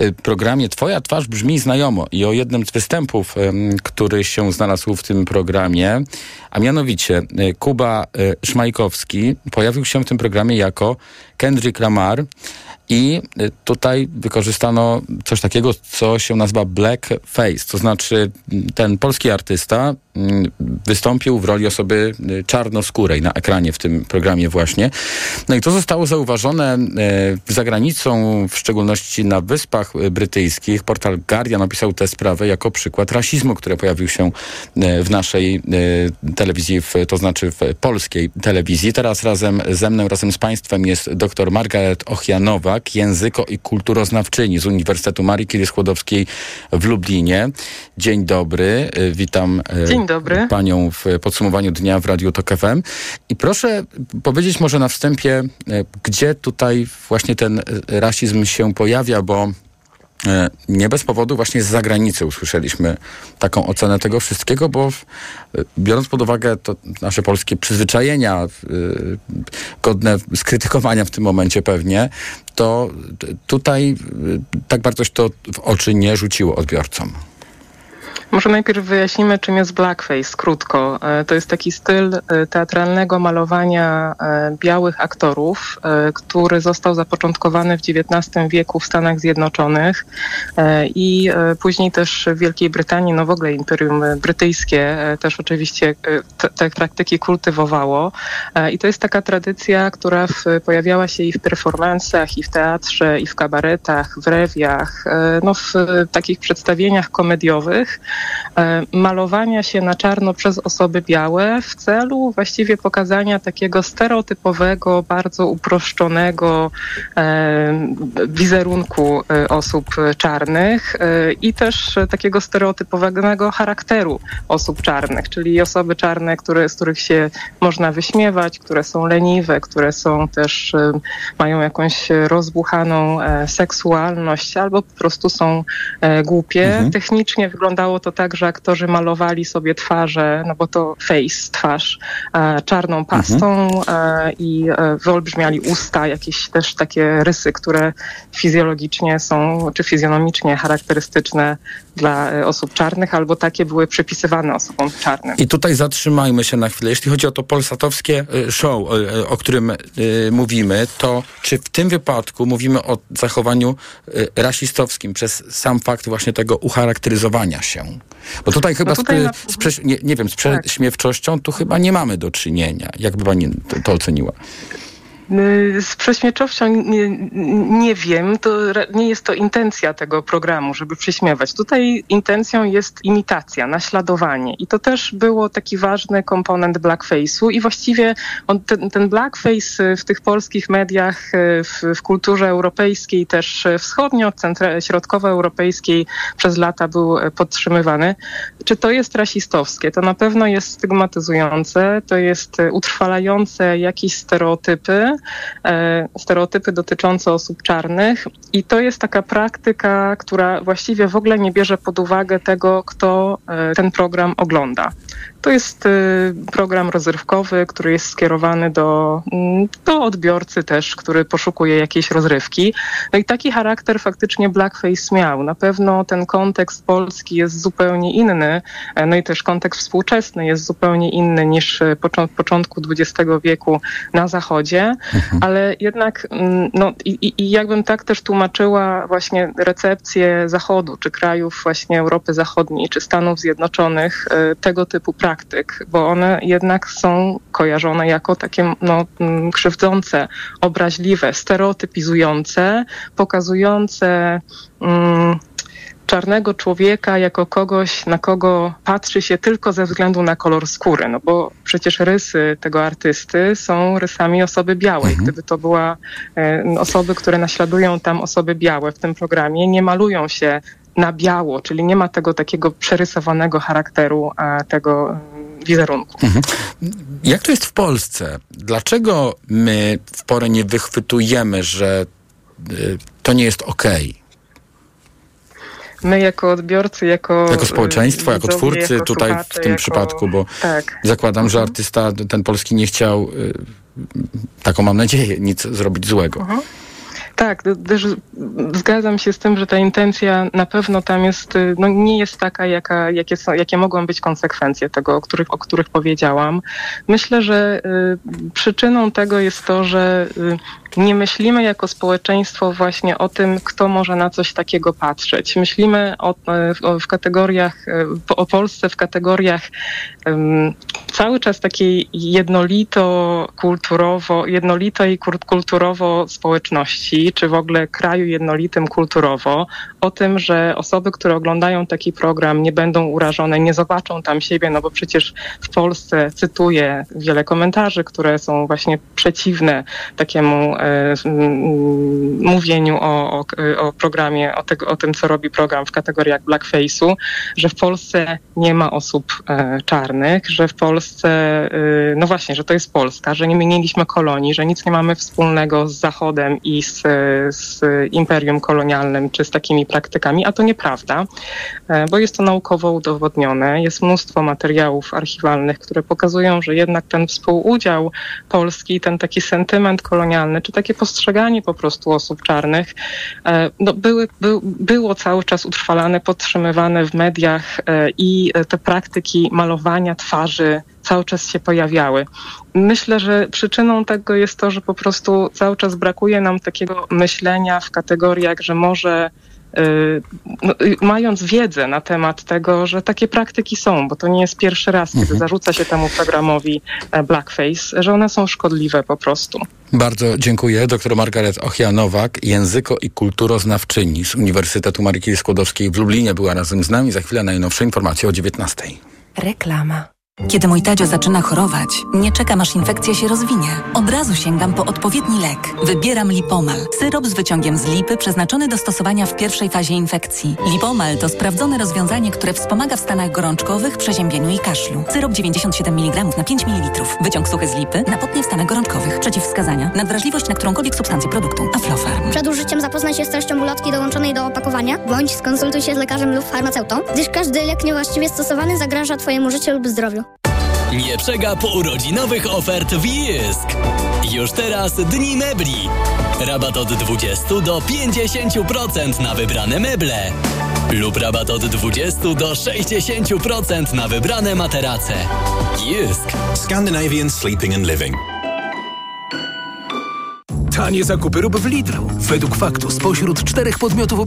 S1: y, programie Twoja twarz brzmi znajomo i o jednym z występów, który się znalazł w tym programie, a mianowicie Kuba Szmajkowski pojawił się w tym programie jako Kendrick Lamar. I tutaj wykorzystano coś takiego, co się nazywa black face, to znaczy ten polski artysta Mm, wystąpił w roli osoby y, czarnoskórej na ekranie w tym programie właśnie. No i to zostało zauważone y, za granicą, w szczególności na Wyspach y, Brytyjskich. Portal Guardian opisał tę sprawę jako przykład rasizmu, który pojawił się w naszej telewizji, to znaczy w polskiej telewizji. Teraz razem ze mną, razem z Państwem jest dr Margaret Języko i kulturoznawczyni z Uniwersytetu Marii Curie-Skłodowskiej w Lublinie. Dzień dobry, witam.
S42: Dzień Dzień dobry.
S1: panią w podsumowaniu dnia w Radiu Tok FM. I proszę powiedzieć może na wstępie, e, gdzie tutaj właśnie ten rasizm się pojawia, bo nie bez powodu właśnie z zagranicy usłyszeliśmy taką ocenę tego wszystkiego, bo biorąc pod uwagę to nasze polskie przyzwyczajenia, godne skrytykowania w tym momencie pewnie, to tutaj tak bardzo się to w oczy nie rzuciło odbiorcom.
S42: Może najpierw wyjaśnimy, czym jest blackface, krótko. E, to jest taki styl e, teatralnego malowania e, białych aktorów, który został zapoczątkowany w XIX wieku w Stanach Zjednoczonych i później też w Wielkiej Brytanii, no w ogóle Imperium Brytyjskie też oczywiście te, praktyki kultywowało. I to jest taka tradycja, która w, pojawiała się i w performansach, i w teatrze, i w kabaretach, w rewiach, no w takich przedstawieniach komediowych. E, malowania się na czarno przez osoby białe w celu właściwie pokazania takiego stereotypowego, bardzo uproszczonego e, wizerunku e, osób czarnych i też takiego stereotypowego charakteru osób czarnych, czyli osoby czarne, które, z których się można wyśmiewać, które są leniwe, które są też, mają jakąś rozbuchaną seksualność albo po prostu są głupie. Mhm. Technicznie wyglądało to tak, że aktorzy malowali sobie twarze, no bo to face, twarz, e, czarną pastą mhm. i e, wyolbrzymiali usta, jakieś też takie rysy, które fizjologicznie są, czy fizjonomicznie charakterystyczne dla osób czarnych, albo takie były przypisywane osobom czarnym.
S1: I tutaj zatrzymajmy się na chwilę. Jeśli chodzi o to polsatowskie show, o którym mówimy, to czy w tym wypadku mówimy o zachowaniu rasistowskim przez sam fakt właśnie tego ucharakteryzowania się? Bo tutaj chyba no tutaj z, z, nie, nie, wiem, z tak. prześmiewczością tu chyba nie mamy do czynienia. Jakby pani to, to oceniła?
S42: Y, z prześmiewczością nie, nie, wiem, to nie jest to intencja tego programu, żeby prześmiewać. Tutaj intencją jest imitacja, naśladowanie i to też było taki ważny komponent blackface'u i właściwie on, ten, ten blackface w tych polskich mediach, y, w, w kulturze europejskiej, też wschodnio, środkowoeuropejskiej przez lata był podtrzymywany. Czy to jest rasistowskie? To na pewno jest stygmatyzujące, to jest utrwalające jakieś stereotypy, stereotypy dotyczące osób czarnych i to jest taka praktyka, która właściwie w ogóle nie bierze pod uwagę tego, kto e, ten program ogląda. To jest y, program rozrywkowy, który jest skierowany do, mm, do odbiorcy też, który poszukuje jakiejś rozrywki. No i taki charakter faktycznie Blackface miał. Na pewno ten kontekst polski jest zupełnie inny, e, no i też kontekst współczesny jest zupełnie inny niż e, w początku XX wieku na Zachodzie, mhm. ale jednak mm, no i, i jakbym tak też tłumaczyła właśnie recepcję Zachodu, czy krajów właśnie Europy Zachodniej, czy Stanów Zjednoczonych e, tego typu praktyk, praktyk, bo one jednak są kojarzone jako takie no, mm, krzywdzące, obraźliwe, stereotypizujące, pokazujące. Mm, czarnego człowieka jako kogoś, na kogo patrzy się tylko ze względu na kolor skóry, no bo przecież rysy tego artysty są rysami osoby białej. Mhm. Gdyby to była e, osoby, które naśladują tam osoby białe w tym programie, nie malują się na biało, czyli nie ma tego takiego przerysowanego charakteru tego mm, wizerunku. Mhm.
S1: Jak to jest w Polsce? Dlaczego my w porę nie wychwytujemy, że y, to nie jest okej? Okay?
S42: My jako odbiorcy, jako...
S1: Jako społeczeństwo, widzowie, jako twórcy jako tutaj słuchacze, w tym jako... przypadku, bo tak. zakładam, mhm. że artysta ten polski nie chciał, y, taką mam nadzieję, nic zrobić złego. Mhm.
S42: Tak, też zgadzam się z tym, że ta intencja na pewno tam jest, y, no nie jest taka, jaka, jakie, są, jakie mogą być konsekwencje tego, o których, o których powiedziałam. Myślę, że y, przyczyną tego jest to, że y, nie myślimy jako społeczeństwo właśnie o tym, kto może na coś takiego patrzeć. Myślimy o, o w kategoriach, o Polsce w kategoriach um, cały czas takiej jednolito kulturowo, jednolitej kulturowo społeczności, czy w ogóle kraju jednolitym kulturowo, o tym, że osoby, które oglądają taki program nie będą urażone, nie zobaczą tam siebie, no bo przecież w Polsce cytuję wiele komentarzy, które są właśnie przeciwne takiemu e, mówieniu o, o, o programie, o, o tym, co robi program w kategoriach blackface'u, że w Polsce nie ma osób e, czarnych, że w Polsce, e, no właśnie, że to jest Polska, że nie mieliśmy kolonii, że nic nie mamy wspólnego z Zachodem i z, z imperium kolonialnym, czy z takimi praktykami, a to nieprawda, e, bo jest to naukowo udowodnione. Jest mnóstwo materiałów archiwalnych, które pokazują, że jednak ten współudział Polski, ten taki sentyment kolonialny, czy takie postrzeganie po prostu osób czarnych, e, no były, by, było cały czas utrwalane, podtrzymywane w mediach e, i te praktyki malowania twarzy cały czas się pojawiały. Myślę, że przyczyną tego jest to, że po prostu cały czas brakuje nam takiego myślenia w kategoriach, że może mając wiedzę na temat tego, że takie praktyki są, bo to nie jest pierwszy raz, kiedy mhm. zarzuca się temu programowi e, blackface, że one są szkodliwe po prostu.
S1: Bardzo dziękuję. Doktor Margaret Ochia-Nowak, języko i kulturoznawczyni z Uniwersytetu Marii Skłodowskiej w Lublinie była razem z nami. Za chwilę najnowsze informacje o 19.
S32: Reklama. Kiedy mój tadzio zaczyna chorować, nie czekam aż infekcja się rozwinie. Od razu sięgam po odpowiedni lek. Wybieram Lipomal. Syrop z wyciągiem z lipy przeznaczony do stosowania w pierwszej fazie infekcji. Lipomal to sprawdzone rozwiązanie, które wspomaga w stanach gorączkowych, przeziębieniu i kaszlu. Syrop 97 mg na 5 ml. Wyciąg suchy z lipy na w stanach gorączkowych. Przeciwwskazania. Nadwrażliwość na którąkolwiek substancję produktu. Aflofarm.
S43: Przed użyciem zapoznaj się z treścią ulotki dołączonej do opakowania, bądź skonsultuj się z lekarzem lub farmaceutą, gdyż każdy lek niewłaściwie stosowany zagraża Twojemu życiu lub zdrowiu.
S44: Nie przegap urodzinowych ofert w Jysk. Już teraz dni mebli. Rabat od 20 do 50% na wybrane meble. Lub rabat od 20 do 60% na wybrane materace. Jysk.
S45: Scandinavian Sleeping and Living.
S24: Tanie zakupy rób w Lidlu. Według faktu spośród czterech podmiotów objętych